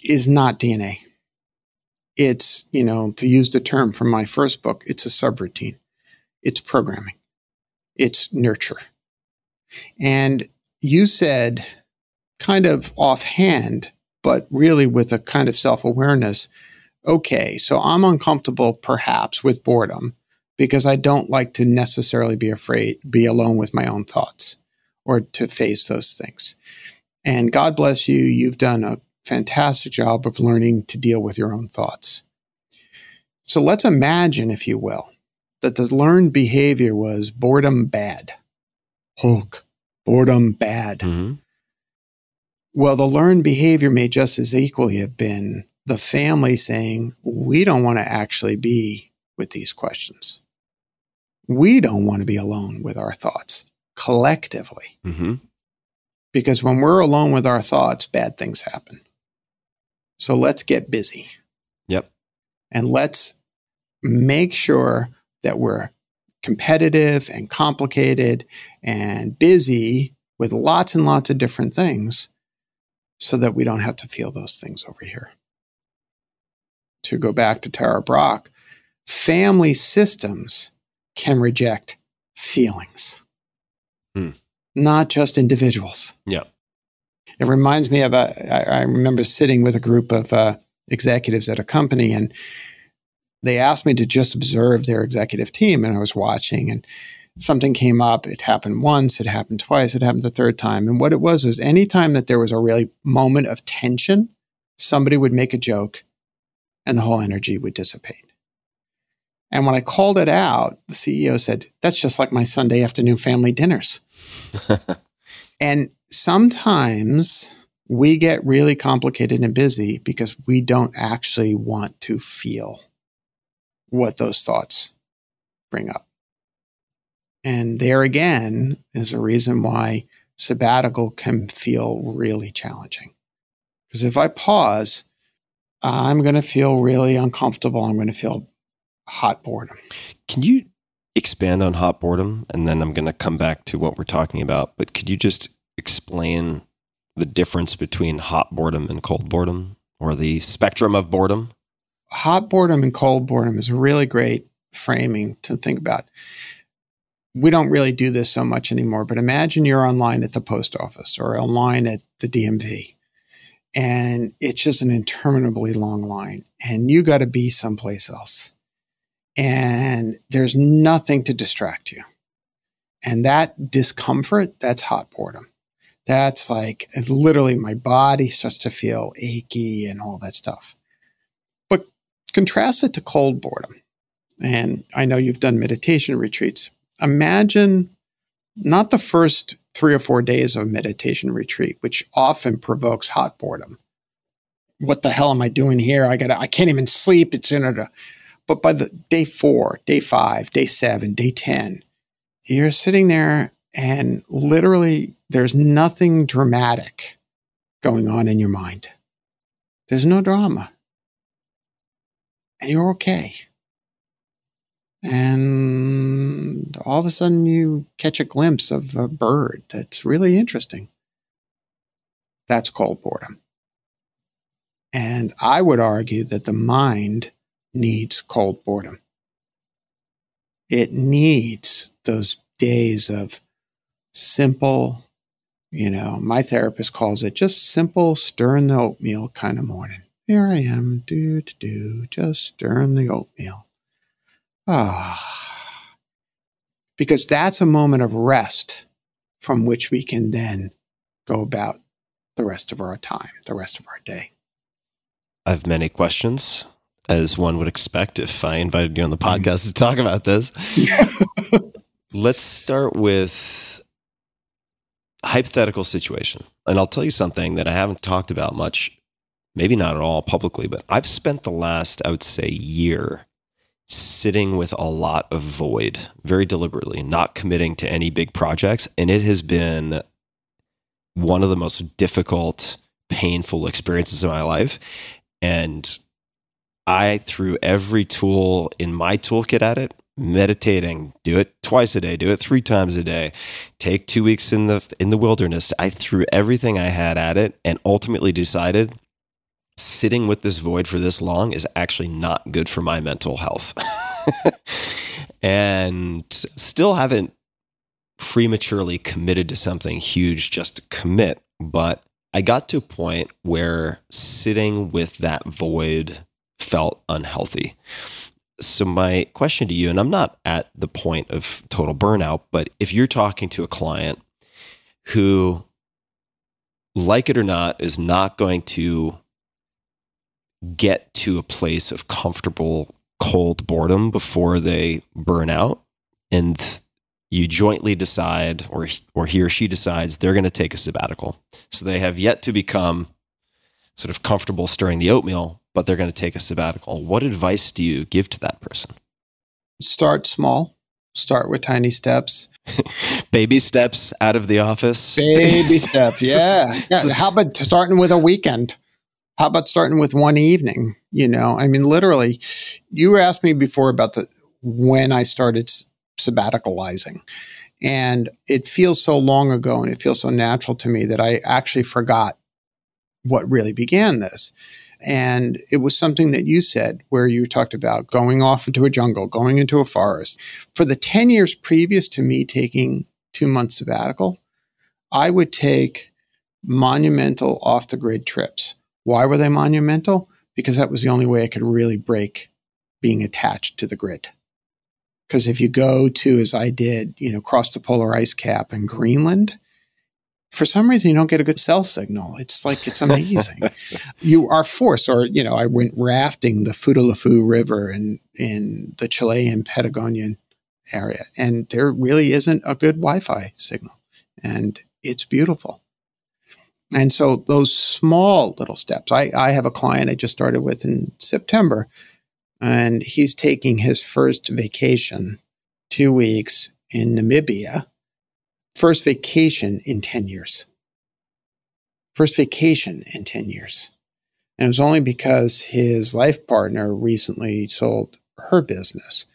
is not DNA. It's, you know, to use the term from my first book, it's a subroutine. It's programming. It's nurture. And you said, kind of offhand, but really with a kind of self awareness, okay, so I'm uncomfortable perhaps with boredom because I don't like to necessarily be afraid, be alone with my own thoughts or to face those things. And God bless you, you've done a fantastic job of learning to deal with your own thoughts. So let's imagine, if you will, that the learned behavior was boredom bad. Hulk, boredom bad. Mhm. Well, the learned behavior may just as equally have been the family saying, we don't want to actually be with these questions. We don't want to be alone with our thoughts collectively. Mhm. Because when we're alone with our thoughts, bad things happen. So let's get busy Yep. and let's make sure that we're competitive and complicated and busy with lots and lots of different things so that we don't have to feel those things over here. To go back to Tara Brach, family systems can reject feelings, Hmm. not just individuals. Yeah. It reminds me of a, I, I remember sitting with a group of uh, executives at a company and they asked me to just observe their executive team and I was watching and something came up. It happened once, it happened twice, it happened the third time. And what it was was anytime that there was a really moment of tension, somebody would make a joke and the whole energy would dissipate. And when I called it out, the CEO said, That's just like my Sunday afternoon family dinners. And sometimes we get really complicated and busy because we don't actually want to feel what those thoughts bring up. And there again is a reason why sabbatical can feel really challenging. Because if I pause, I'm going to feel really uncomfortable. I'm going to feel hot boredom. Can you expand on hot boredom? And then I'm going to come back to what we're talking about. But could you just explain the difference between hot boredom and cold boredom or the spectrum of boredom? hot boredom and cold boredom is a really great framing to think about. We don't really do this so much anymore, but imagine you're online at the post office or online at the DMV and it's just an interminably long line and you got to be someplace else. And there's nothing to distract you. And that discomfort, that's hot boredom. That's like literally my body starts to feel achy and all that stuff But contrast it to cold boredom. And I know you've done meditation retreats. Imagine not the first three or four days of a meditation retreat, which often provokes hot boredom. What the hell am I doing here? I got I can't even sleep. It's in it. But by the day four, day five, day seven, day 10, you're sitting there and literally there's nothing dramatic going on in your mind. There's no drama and you're okay. And all of a sudden, you catch a glimpse of a bird that's really interesting. That's called boredom. And I would argue that the mind needs cold boredom. It needs those days of simple, you know, my therapist calls it just simple stirring the oatmeal kind of morning. Here I am, do do do, just stirring the oatmeal. Ah, because that's a moment of rest from which we can then go about the rest of our time, the rest of our day. I have many questions, as one would expect if I invited you on the podcast to talk about this. Let's start with hypothetical situation. And I'll tell you something that I haven't talked about much, maybe not at all publicly, but I've spent the last, I would say, year sitting with a lot of void very deliberately, not committing to any big projects. And it has been one of the most difficult, painful experiences of my life. And I threw every tool in my toolkit at it. Meditating, do it twice a day, do it three times a day, take two weeks in the in the wilderness. I threw everything I had at it and ultimately decided sitting with this void for this long is actually not good for my mental health. and still haven't prematurely committed to something huge just to commit, but I got to a point where sitting with that void felt unhealthy. So, my question to you, and I'm not at the point of total burnout, but if you're talking to a client who, like it or not, is not going to get to a place of comfortable cold boredom before they burn out and you jointly decide or or he or she decides they're going to take a sabbatical. So they have yet to become sort of comfortable stirring the oatmeal but they're going to take a sabbatical what advice do you give to that person Start small. Start with tiny steps. baby steps out of the office Baby steps. Yeah. yeah. How about starting with a weekend? How about starting with one evening? You know, I mean, literally, you asked me before about the when I started sabbaticalizing. And it feels so long ago and it feels so natural to me that I actually forgot what really began this. And it was something that you said where you talked about going off into a jungle, going into a forest. For the 10 years previous to me taking two months sabbatical, I would take monumental off the grid trips. Why were they monumental? Because that was the only way I could really break being attached to the grid. Because if you go to, as I did, you know, cross the polar ice cap in Greenland, for some reason you don't get a good cell signal. It's like it's amazing. you are forced, or you know, I went rafting the Futaleufu River in in the Chilean Patagonian area, and there really isn't a good Wi-Fi signal, and it's beautiful. And so those small little steps. I, I have a client I just started with in September, and he's taking his first vacation, two weeks in Namibia. First vacation in 10 years. First vacation in 10 years. And it was only because his life partner recently sold her business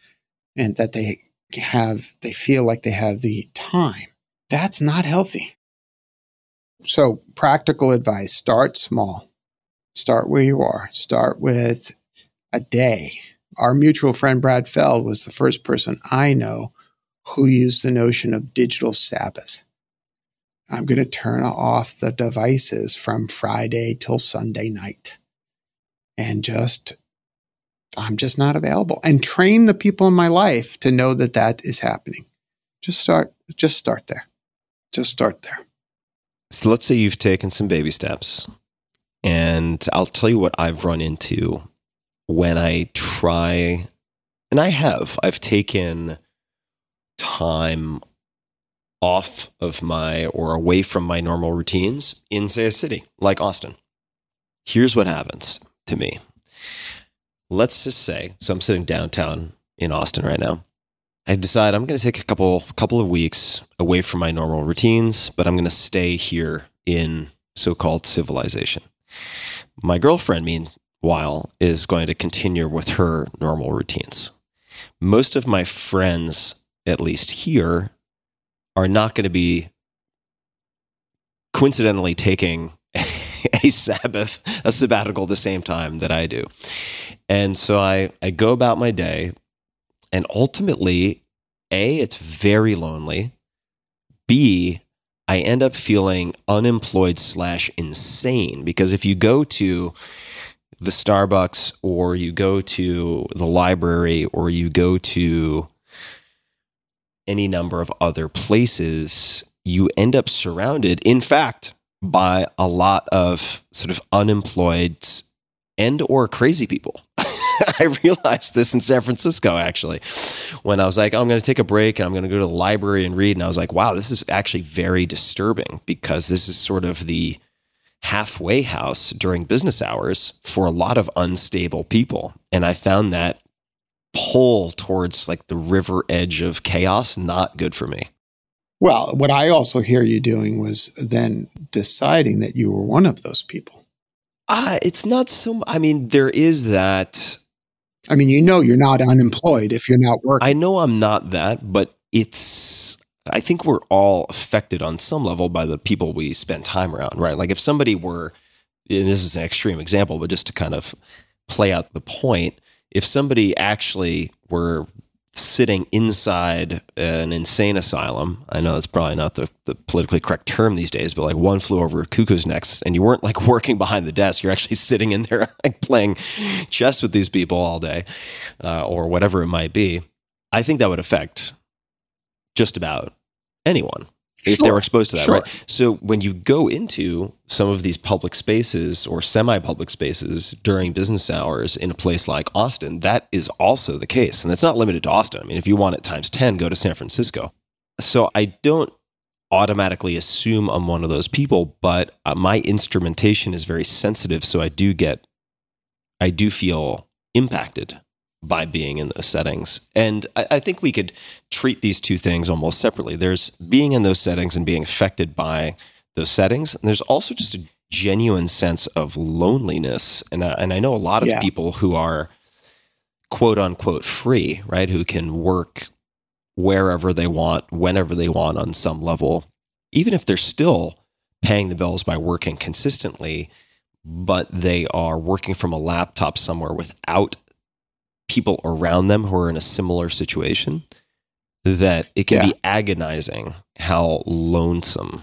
and that they have, they feel like they have the time. That's not healthy. So, practical advice start small, start where you are, start with a day. Our mutual friend Brad Feld was the first person I know who used the notion of digital Sabbath. I'm going to turn off the devices from Friday till Sunday night and just, I'm just not available and train the people in my life to know that that is happening. Just start, just start there. Just start there. So let's say you've taken some baby steps, and I'll tell you what I've run into when I try, and I have, I've taken time off of my or away from my normal routines in, say, a city like Austin. Here's what happens to me. Let's just say, so I'm sitting downtown in Austin right now. I decide I'm going to take a couple couple of weeks away from my normal routines, but I'm going to stay here in so-called civilization. My girlfriend, meanwhile, is going to continue with her normal routines. Most of my friends, at least here, are not going to be coincidentally taking a Sabbath, a sabbatical the same time that I do. And so I, I go about my day and ultimately, A, it's very lonely. B, I end up feeling unemployed slash insane because if you go to the Starbucks or you go to the library or you go to any number of other places, you end up surrounded, in fact, by a lot of sort of unemployed and or crazy people. I realized this in San Francisco actually, when I was like, oh, I'm going to take a break and I'm going to go to the library and read. And I was like, wow, this is actually very disturbing because this is sort of the halfway house during business hours for a lot of unstable people. And I found that pull towards like the river edge of chaos not good for me. Well, what I also hear you doing was then deciding that you were one of those people. Uh, it's not so. I mean, there is that I mean, you know, you're not unemployed if you're not working. I know I'm not that, but it's I think we're all affected on some level by the people we spend time around, right? Like if somebody were and this is an extreme example, but just to kind of play out the point, if somebody actually were sitting inside an insane asylum, I know that's probably not the, the politically correct term these days, but like one flew over cuckoo's necks and you weren't like working behind the desk, you're actually sitting in there like playing chess with these people all day uh, or whatever it might be. I think that would affect just about anyone if they were exposed to that, sure. right? So when you go into some of these public spaces or semi-public spaces during business hours in a place like Austin, that is also the case, and it's not limited to Austin. I mean, if you want it times ten, go to San Francisco. So I don't automatically assume I'm one of those people, but uh, my instrumentation is very sensitive, so I do get, I do feel impacted by being in those settings. And I, I think we could treat these two things almost separately. There's being in those settings and being affected by those settings. And there's also just a genuine sense of loneliness. And, I- and I know a lot of Yeah. people who are quote unquote free, right? Who can work wherever they want, whenever they want on some level, even if they're still paying the bills by working consistently, but they are working from a laptop somewhere without people around them who are in a similar situation, that it can Yeah. be agonizing how lonesome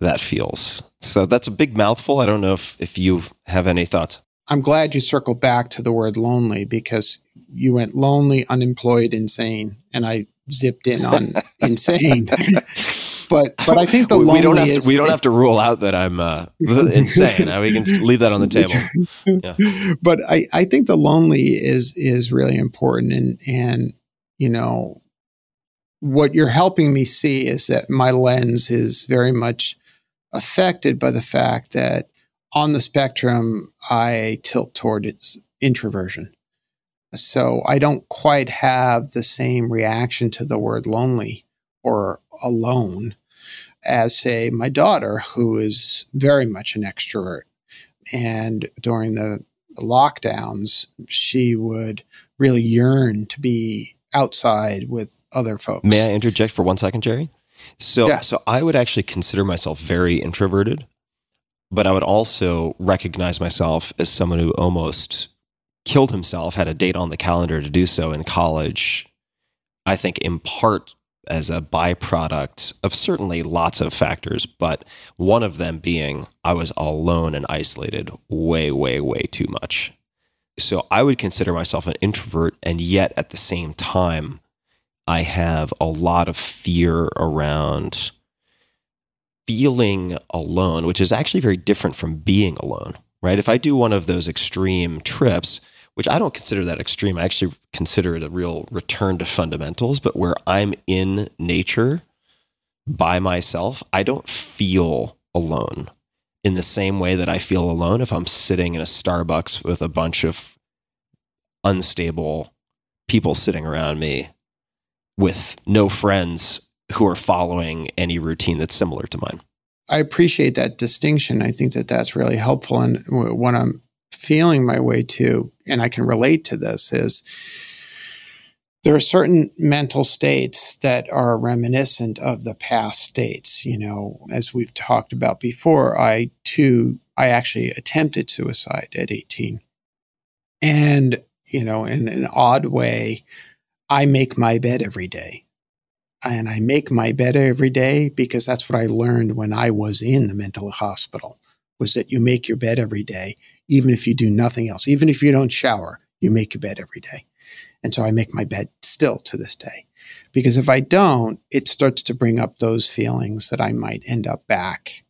that feels. So that's a big mouthful. I don't know if, if you have any thoughts. I'm glad you circled back to the word lonely because you went lonely, unemployed, insane, and I zipped in on insane. But but I think the we, lonely we don't have is to, we don't have to rule out that I'm uh, insane. We can leave that on the table. but I, I think the lonely is is really important and and you know what you're helping me see is that my lens is very much affected by the fact that on the spectrum I tilt toward its introversion. So I don't quite have the same reaction to the word lonely or alone as say my daughter who is very much an extrovert and during the lockdowns, she would really yearn to be outside with other folks. May I interject for one second, Jerry? So, Yeah. so I would actually consider myself very introverted, but I would also recognize myself as someone who almost killed himself, had a date on the calendar to do so in college. I think in part as a byproduct of certainly lots of factors, but one of them being I was alone and isolated way, way, way too much. So I would consider myself an introvert, and yet at the same time, I have a lot of fear around feeling alone, which is actually very different from being alone, right? If I do one of those extreme trips, which I don't consider that extreme, I actually consider it a real return to fundamentals, but where I'm in nature by myself, I don't feel alone in the same way that I feel alone if I'm sitting in a Starbucks with a bunch of unstable people sitting around me with no friends who are following any routine that's similar to mine. I appreciate that distinction. I think that that's really helpful. And w- what I'm feeling my way to, and I can relate to this, is there are certain mental states that are reminiscent of the past states. You know, as we've talked about before, I too, I actually attempted suicide at 18. And, you know, in an odd way, I make my bed every day and I make my bed every day because that's what I learned when I was in the mental hospital was that you make your bed every day even if you do nothing else even if you don't shower you make your bed every day. And so I make my bed still to this day. Because if I don't it starts to bring up those feelings that I might end up back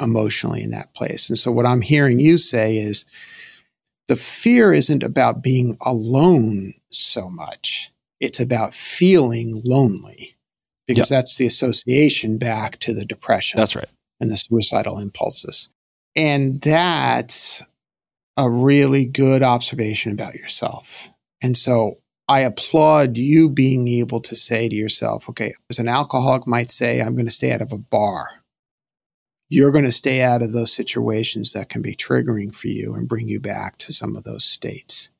emotionally in that place. And so what I'm hearing you say is the fear isn't about being alone so much. It's about feeling lonely. Because that's the association back to the depression That's right. and the suicidal impulses. And that's a really good observation about yourself. And so I applaud you being able to say to yourself, okay, as an alcoholic might say, I'm going to stay out of a bar. You're going to stay out of those situations that can be triggering for you and bring you back to some of those states.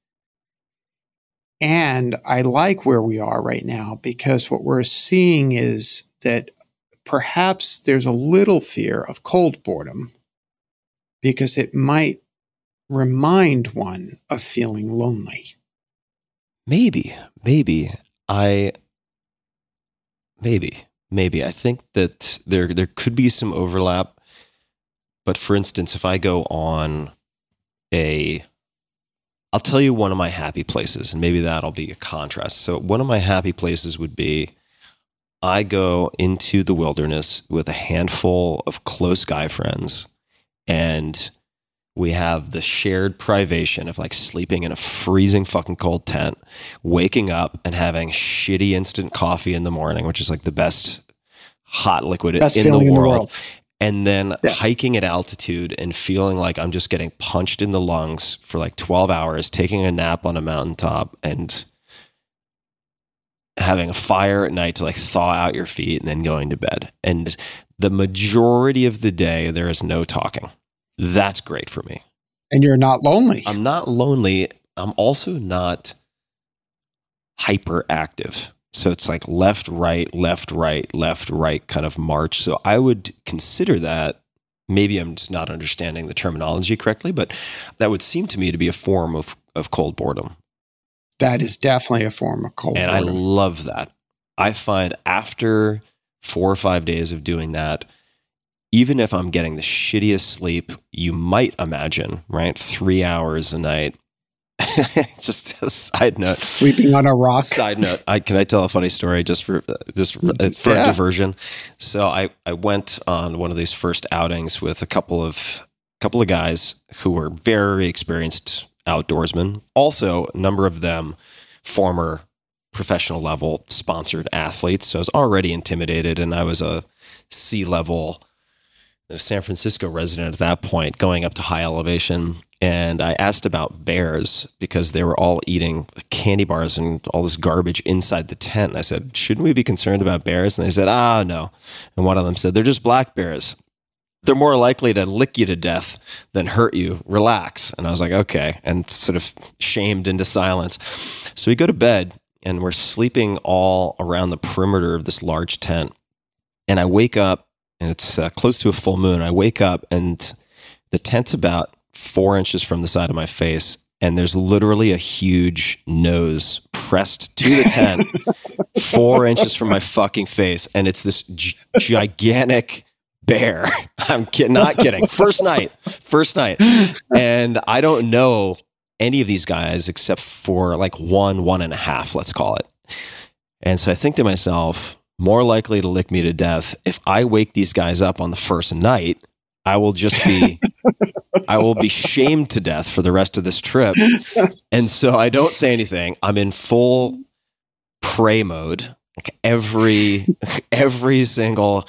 And I like where we are right now because what we're seeing is that perhaps there's a little fear of cold boredom because it might remind one of feeling lonely. Maybe, maybe I, maybe, maybe I think that there there could be some overlap. But for instance, if I go on a, I'll tell you one of my happy places, and maybe that'll be a contrast. So one of my happy places would be. I go into the wilderness with a handful of close guy friends, and we have the shared privation of like sleeping in a freezing fucking cold tent, waking up and having shitty instant coffee in the morning, which is like the best hot liquid Best in, the feeling in the world. world. And then Yeah. hiking at altitude and feeling like I'm just getting punched in the lungs for like 12 hours, taking a nap on a mountaintop and having a fire at night to like thaw out your feet and then going to bed. And the majority of the day, there is no talking. That's great for me. And you're not lonely. I'm not lonely. I'm also not hyperactive. So it's like left, right, left, right, left, right kind of march. So I would consider that. Maybe I'm just not understanding the terminology correctly, but that would seem to me to be a form of, of cold boredom. that is definitely a form of cold And I love that. I find after four or five days of doing that, even if I'm getting the shittiest sleep you might imagine, right? Three hours a night. just a side note. Sleeping on a rock. Side note: I can I tell a funny story just for just for, uh, for Yeah. a diversion. So I I went on one of these first outings with a couple of couple of guys who were very experienced outdoorsmen. Also, a number of them former professional level sponsored athletes. So I was already intimidated, and I was a sea level a San Francisco resident at that point, going up to high elevation. And I asked about bears because they were all eating candy bars and all this garbage inside the tent. And I said, Shouldn't we be concerned about bears? And they said, Ah, no. And one of them said, They're just black bears. They're more likely to lick you to death than hurt you. Relax. And I was like, Okay. And sort of shamed into silence. So we go to bed and we're sleeping all around the perimeter of this large tent. And I wake up and it's uh, close to a full moon. I wake up and the tent's about four inches from the side of my face, and there's literally a huge nose pressed to the tent, four inches from my fucking face, and it's this gi- gigantic bear. I'm kid- not kidding. First night, first night, and I don't know any of these guys except for like one, one and a half, let's call it. And so I think to myself, more likely to lick me to death. If I wake these guys up on the first night, I will just be, I will be shamed to death for the rest of this trip. And so I don't say anything. I'm in full prey mode. Like every, every single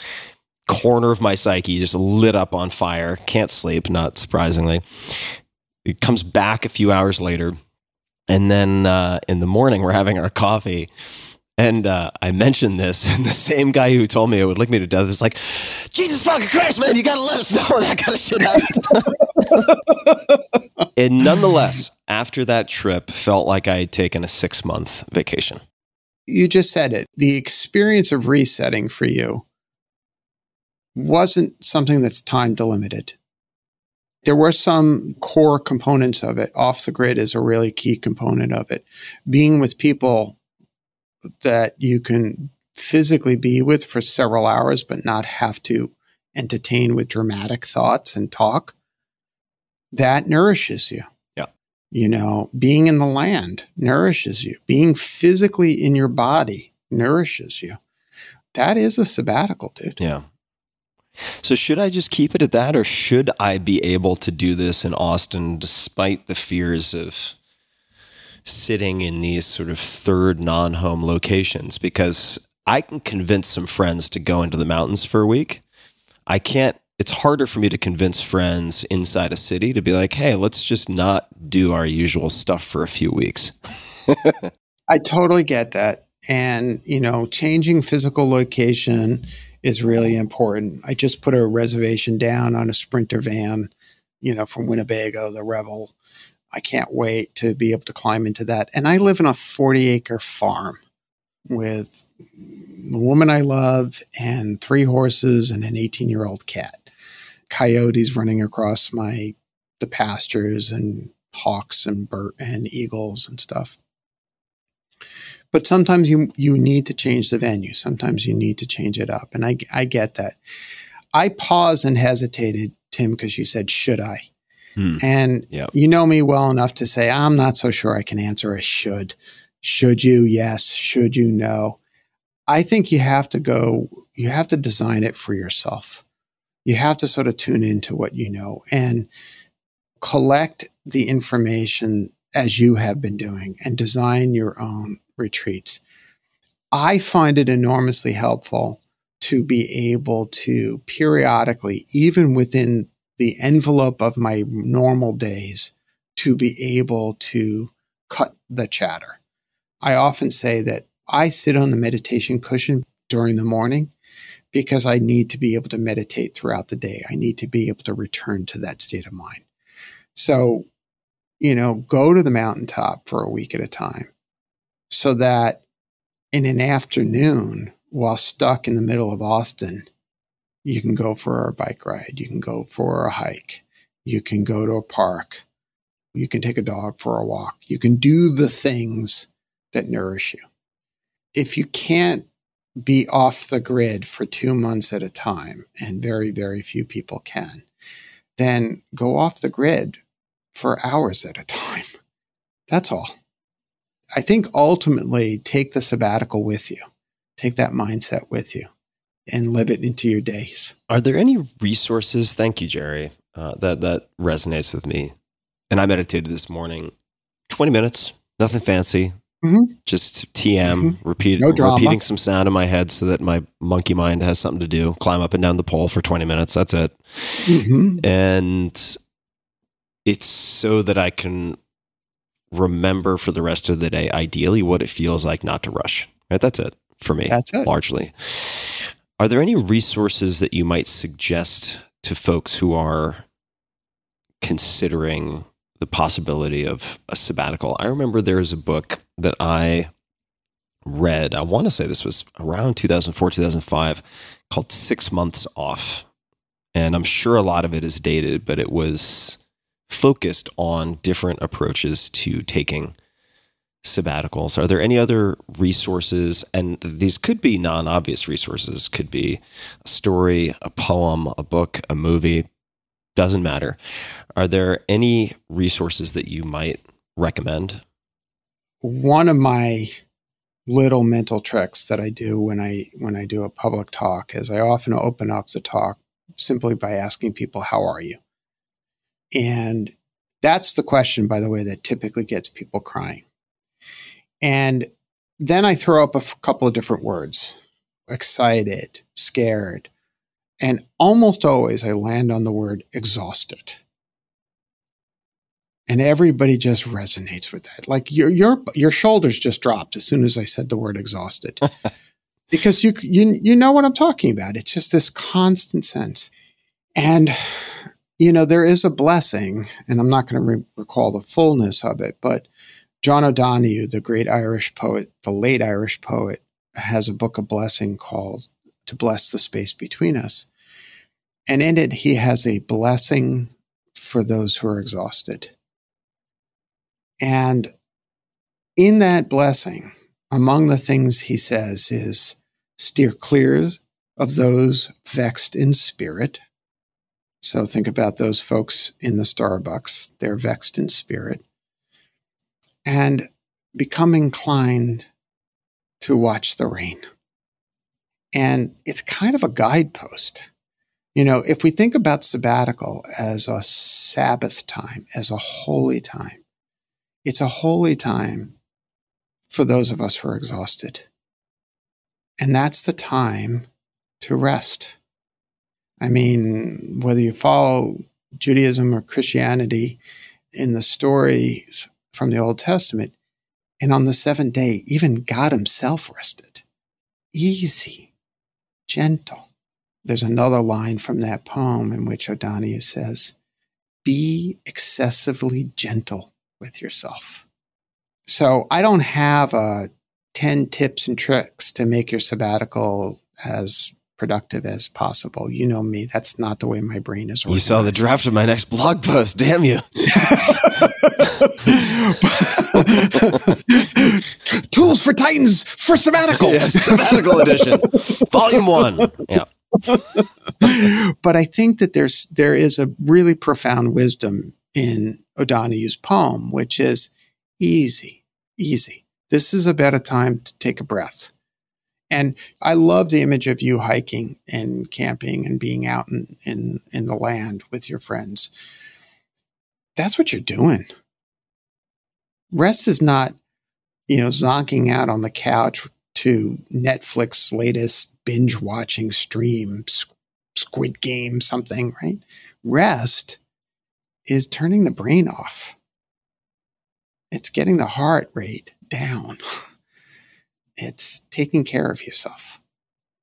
corner of my psyche just lit up on fire. Can't sleep, not surprisingly. It comes back a few hours later. And then uh, in the morning, we're having our coffee. And uh, I mentioned this, and the same guy who told me it would lick me to death is like, Jesus fucking Christ, man, you got to let us know when that kind of shit happens. and nonetheless, after that trip, felt like I had taken a six month vacation. You just said it. The experience of resetting for you wasn't something that's time delimited. There were some core components of it. Off the grid is a really key component of it. Being with people that you can physically be with for several hours, but not have to entertain with dramatic thoughts and talk, that nourishes you. Yeah. You know, being in the land nourishes you. Being physically in your body nourishes you. That is a sabbatical, dude. Yeah. So should I just keep it at that, or should I be able to do this in Austin despite the fears of sitting in these sort of third non-home locations? Because I can convince some friends to go into the mountains for a week. I can't. It's harder for me to convince friends inside a city to be like, "Hey, let's just not do our usual stuff for a few weeks." I totally get that. And, you know, changing physical location is really important. I just put a reservation down on a Sprinter van, you know, from Winnebago, the Revel. I can't wait to be able to climb into that. And I live in a 40 acre farm with the woman I love and three horses and an 18 year old cat. Coyotes running across my the pastures and hawks and bird and eagles and stuff. But sometimes you you need to change the venue. Sometimes you need to change it up, and I I get that. I paused and hesitated, Tim, because you said, "Should I?" Hmm. And Yep. you know me well enough to say I'm not so sure I can answer a should. Should you? Yes. Should you? No. I think you have to go. You have to design it for yourself. You have to sort of tune into what you know and collect the information as you have been doing and design your own retreats. I find it enormously helpful to be able to periodically, even within the envelope of my normal days, to be able to cut the chatter. I often say that I sit on the meditation cushion during the morning because I need to be able to meditate throughout the day. I need to be able to return to that state of mind. So, you know, go to the mountaintop for a week at a time so that in an afternoon, while stuck in the middle of Austin, you can go for a bike ride, you can go for a hike, you can go to a park, you can take a dog for a walk, you can do the things that nourish you. If you can't be off the grid for two months at a time, and very, very few people can, then go off the grid for hours at a time. That's all. I think ultimately take the sabbatical with you, take that mindset with you, and live it into your days. Are there any resources? Thank you, Jerry. Uh, that that resonates with me. And I meditated this morning, twenty minutes, nothing fancy, Mhm. just TM, repeat, No repeating some sound in my head so that my monkey mind has something to do. Climb up and down the pole for twenty minutes. That's it. Mhm. and it's so that I can remember for the rest of the day, ideally, what it feels like not to rush. Right? That's it for me, That's it. largely. Are there any resources that you might suggest to folks who are considering the possibility of a sabbatical? I remember there was a book that I read, I want to say this was around 2004, 2005, called Six Months Off and I'm sure a lot of it is dated, but it was focused on different approaches to taking sabbaticals. Are there any other resources? And these could be non obvious resources, could be a story, a poem, a book, a movie, doesn't matter. Are there any resources that you might recommend? One of my little mental tricks that I do when I when I do a public talk is I often open up the talk simply by asking people, How are you? And that's the question, by the way, that typically gets people crying. And then I throw up a f- couple of different words excited, scared. And almost always I land on the word exhausted. And everybody just resonates with that. Like your your your shoulders just dropped as soon as I said the word exhausted because you you you know what I'm talking about. It's just this constant sense, and you know there is a blessing, and I'm not going to re- recall the fullness of it, but John O'Donohue, the great Irish poet, the late Irish poet, has a book of blessing called "To Bless the Space Between Us," and in it he has a blessing for those who are exhausted, and in that blessing among the things he says is steer clear of those vexed in spirit. So think about those folks in the Starbucks, they're vexed in spirit. And become inclined to watch the rain. And it's kind of a guidepost. You know, if we think about sabbatical as a Sabbath time, as a holy time, it's a holy time for those of us who are exhausted. And that's the time to rest. I mean, whether you follow Judaism or Christianity in the stories from the Old Testament, and on the seventh day, even God Himself rested. Easy, gentle. There's another line from that poem in which O'Donohue says, Be excessively gentle with yourself. So I don't have uh, 10 tips and tricks to make your sabbatical as productive as possible. You know me, that's not the way my brain is working. You saw the draft of my next blog post. Damn you. Tools for Titans for sabbatical. yes, sabbatical edition, volume one. Yeah. but I think that there's there is a really profound wisdom in O'Donohue's poem, which is easy, easy. This is about a time to take a breath. And I love the image of you hiking and camping and being out in, in, in the land with your friends. That's what you're doing. Rest is not, you know, zonking out on the couch to Netflix latest binge watching stream, Squid Game, something, right? Rest is turning the brain off. It's getting the heart rate down. It's taking care of yourself.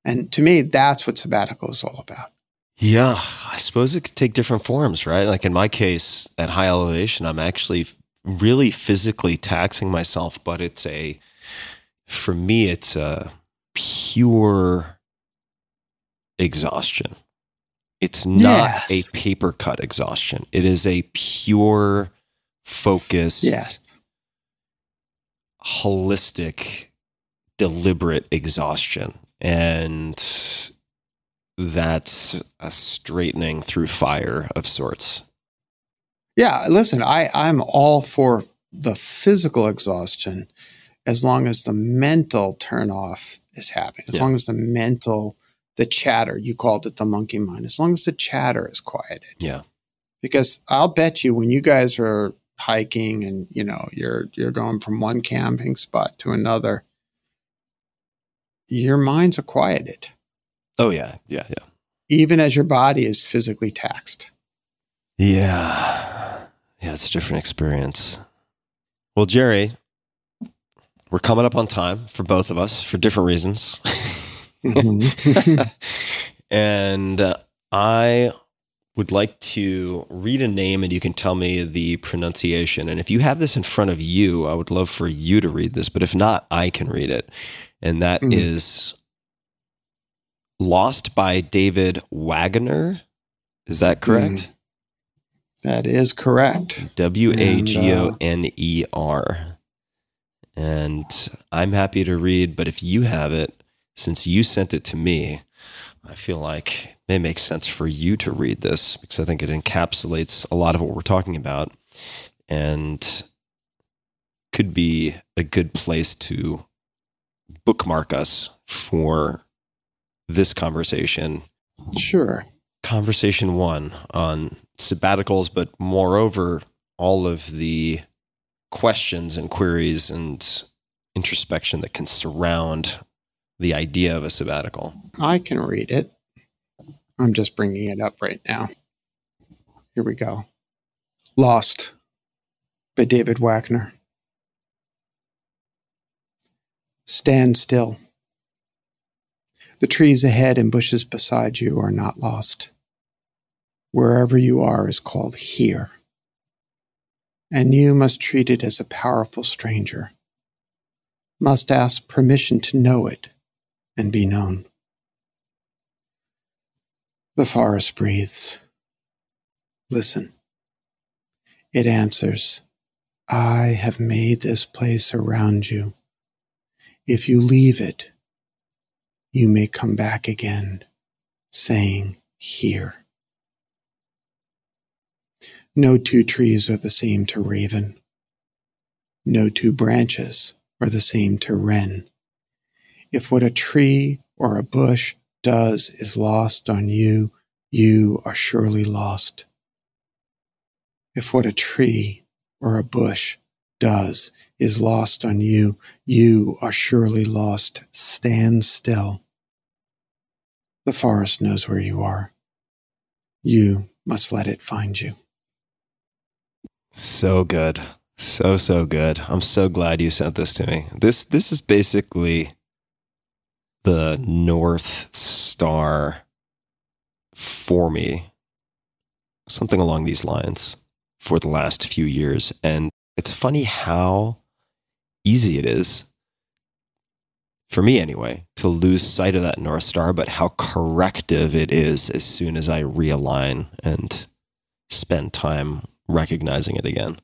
And to me, that's what sabbatical is all about. Yeah, I suppose it could take different forms, right? Like in my case, at high elevation, I'm actually really physically taxing myself, but it's a, for me, it's a pure exhaustion. It's not Yes. a paper cut exhaustion. It is a pure, focused, Yes. holistic, deliberate exhaustion. And that's a straightening through fire of sorts. Yeah, listen, I, I'm all for the physical exhaustion as long as the mental turn off is happening, as Yeah. long as the mental, the chatter, you called it the monkey mind, as long as the chatter is quieted. Yeah. Because I'll bet you when you guys are hiking and you know you're you're going from one camping spot to another, your minds are quieted, Oh, yeah. Yeah. Yeah. even as your body is physically taxed. Yeah. Yeah. It's a different experience. Well, Jerry, we're coming up on time for both of us for different reasons. and uh, I would like to read a name and you can tell me the pronunciation. And if you have this in front of you, I would love for you to read this. But if not, I can read it. And that is Mhm. Lost by David Wagoner. Is that correct? That is correct. W A G O N E R. And I'm happy to read, but if you have it, since you sent it to me, I feel like may make sense for you to read this because I think it encapsulates a lot of what we're talking about and could be a good place to bookmark us for this conversation Sure. conversation one on sabbaticals, but moreover, all of the questions and queries and introspection that can surround the idea of a sabbatical. I can read it. I'm just bringing it up right now. Here we go. Lost by David Wagoner. Stand still. The trees ahead and bushes beside you are not lost. Wherever you are is called here. And you must treat it as a powerful stranger, must ask permission to know it and be known. The forest breathes. Listen. It answers, I have made this place around you. If you leave it, you may come back again, saying, Here. No two trees are the same to raven. No two branches are the same to wren. If what a tree or a bush does is lost on you, you are surely lost. If what a tree or a bush does is lost on you, you are surely lost. Stand still. The forest knows where you are. You must let it find you. So good. So so good. I'm so glad you sent this to me. This this is basically the north star for me. Something along these lines for the last few years and it's funny how easy it is for me anyway to lose sight of that north star but how corrective it is as soon as i realign and spend time recognizing it again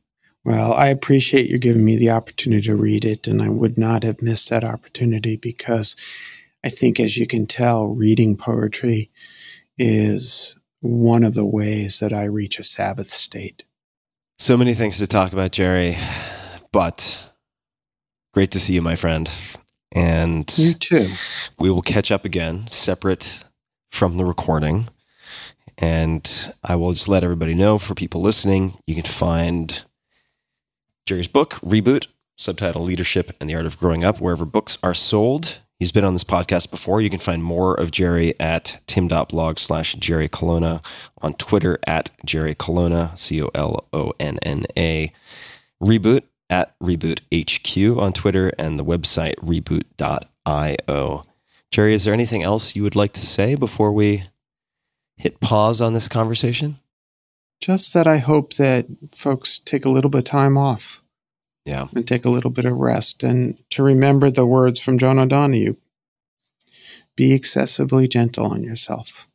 Well, I appreciate you giving me the opportunity to read it, and I would not have missed that opportunity because I think, as you can tell, reading poetry is one of the ways that I reach a Sabbath state. so many things to talk about jerry but great to see you my friend and You too. we will catch up again separate from the recording and i will just let everybody know for people listening you can find jerry's book reboot subtitle leadership and the art of growing up wherever books are sold he's been on this podcast before. You can find more of jerry at tim.blog slash jerry colonna on twitter at jerry colonna c-o-l-o-n-n-a reboot at reboot hq on twitter and the website reboot.io Jerry, is there anything else you would like to say before we hit pause on this conversation? Just that I hope that folks take a little bit of time off Yeah. and take a little bit of rest and to remember the words from John O'Donohue be excessively gentle on yourself.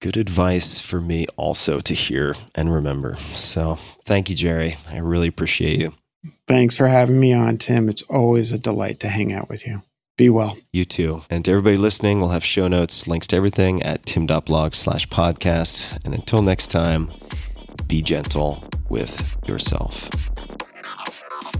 Good advice for me also to hear and remember. So thank you, Jerry. I really appreciate you. Thanks for having me on, Tim. It's always a delight to hang out with you. Be well. You too. And to everybody listening, we'll have show notes, links to everything at tim.blog slash podcast. And until next time, be gentle with yourself.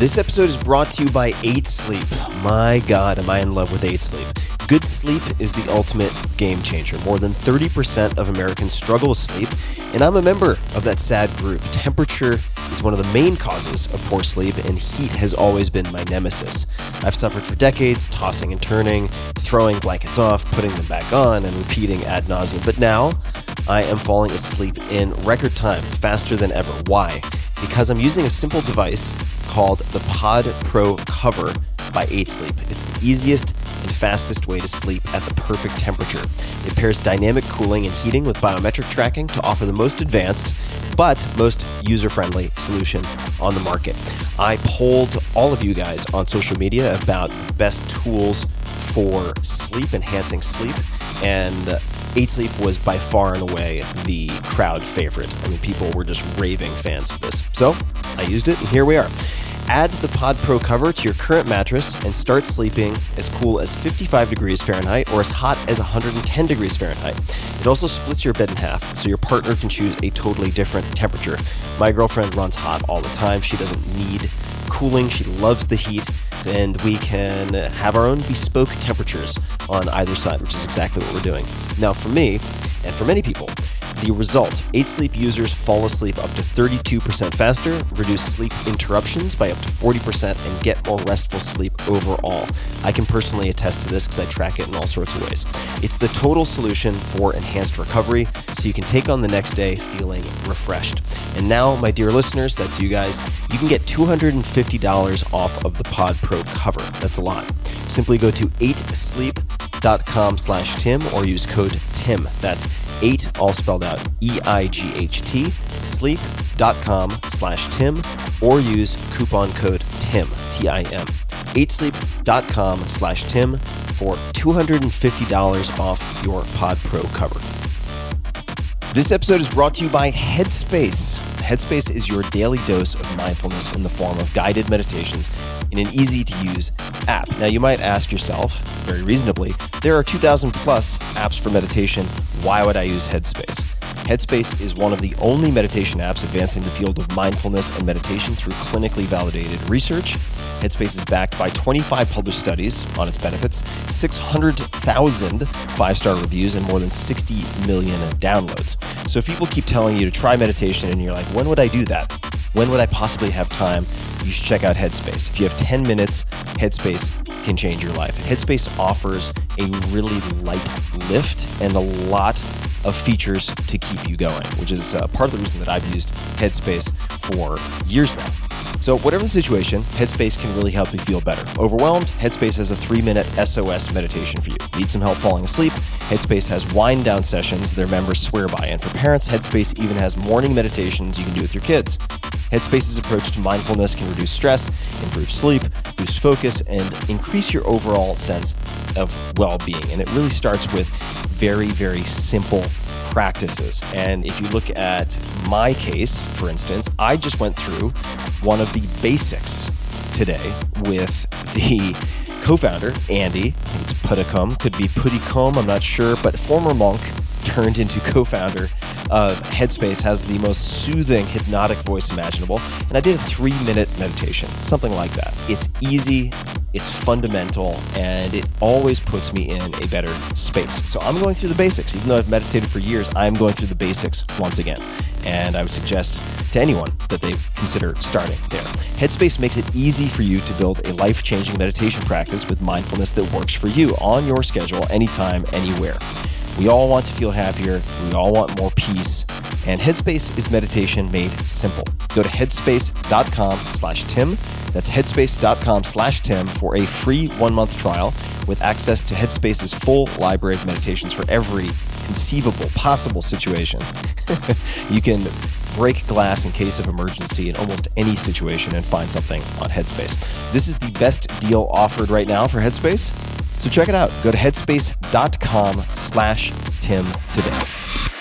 This episode is brought to you by 8 Sleep. My God, am I in love with 8 Sleep. Good sleep is the ultimate game changer. More than 30% of Americans struggle with sleep, and I'm a member of that sad group. Temperature is one of the main causes of poor sleep, and heat has always been my nemesis. I've suffered for decades, tossing and turning, throwing blankets off, putting them back on, and repeating ad nauseum. But now, I am falling asleep in record time, faster than ever. Why? Because I'm using a simple device called the Pod Pro Cover by 8 Sleep. It's the easiest and fastest way to sleep at the perfect temperature. It pairs dynamic cooling and heating with biometric tracking to offer the most advanced but most user-friendly solution on the market. I polled all of you guys on social media about the best tools for sleep, enhancing sleep, and 8 Sleep was by far and away the crowd favorite. I mean, people were just raving fans of this. So I used it, and here we are. Add the Pod Pro cover to your current mattress and start sleeping as cool as 55 degrees Fahrenheit or as hot as 110 degrees Fahrenheit. It also splits your bed in half, so your partner can choose a totally different temperature. My girlfriend runs hot all the time. She doesn't need cooling. She loves the heat, and we can have our own bespoke temperatures on either side, which is exactly what we're doing. Now, for me, and for many people, the result 8 Sleep users fall asleep up to 32% faster, reduce sleep interruptions by up to 40%, and get more restful sleep overall. I can personally attest to this because I track it in all sorts of ways. It's the total solution for enhanced recovery, so you can take on the next day feeling refreshed. And now, my dear listeners, that's you guys, you can get $250 off of the Pod Pro cover. That's a lot. Simply go to 8sleep.com slash Tim or use code TIM. That's 8 all spelled out E-I-G-H-T sleep.com slash Tim or use coupon code TIM, T-I-M. 8sleep.com slash Tim for $250 off your Pod Pro cover. This episode is brought to you by Headspace. Headspace is your daily dose of mindfulness in the form of guided meditations in an easy to use app. Now, you might ask yourself, very reasonably, there are 2,000 plus apps for meditation. Why would I use Headspace? Headspace is one of the only meditation apps advancing the field of mindfulness and meditation through clinically validated research. Headspace is backed by 25 published studies on its benefits, 600,000 five star reviews, and more than 60 million downloads. So if people keep telling you to try meditation and you're like, when would I do that? When would I possibly have time? You should check out Headspace. If you have 10 minutes, Headspace can change your life. Headspace offers a really light lift and a lot of features to keep you going, which is uh, part of the reason that I've used Headspace for years now. So, whatever the situation, Headspace can really help you feel better. Overwhelmed? Headspace has a three minute SOS meditation for you. Need some help falling asleep? Headspace has wind down sessions their members swear by. And for parents, Headspace even has morning meditations you can do with your kids. Headspace's approach to mindfulness can reduce stress, improve sleep, boost focus, and increase your overall sense of well being. And it really starts with very, very simple practices. And if you look at my case, for instance, I just went through one of the basics today with the co-founder Andy. I think it's could be Puddicombe, I'm not sure, but former monk turned into co-founder of Headspace has the most soothing hypnotic voice imaginable. And I did a three minute meditation, something like that. It's easy, it's fundamental, and it always puts me in a better space. So I'm going through the basics. Even though I've meditated for years, I'm going through the basics once again. And I would suggest to anyone that they consider starting there. Headspace makes it easy for you to build a life changing meditation practice with mindfulness that works for you on your schedule, anytime, anywhere. We all want to feel happier. We all want more peace. And Headspace is meditation made simple. Go to headspace.com slash Tim. That's headspace.com slash Tim for a free one month trial with access to Headspace's full library of meditations for every conceivable possible situation. you can break glass in case of emergency in almost any situation and find something on Headspace. This is the best deal offered right now for Headspace. So check it out. Go to headspace.com slash Tim today.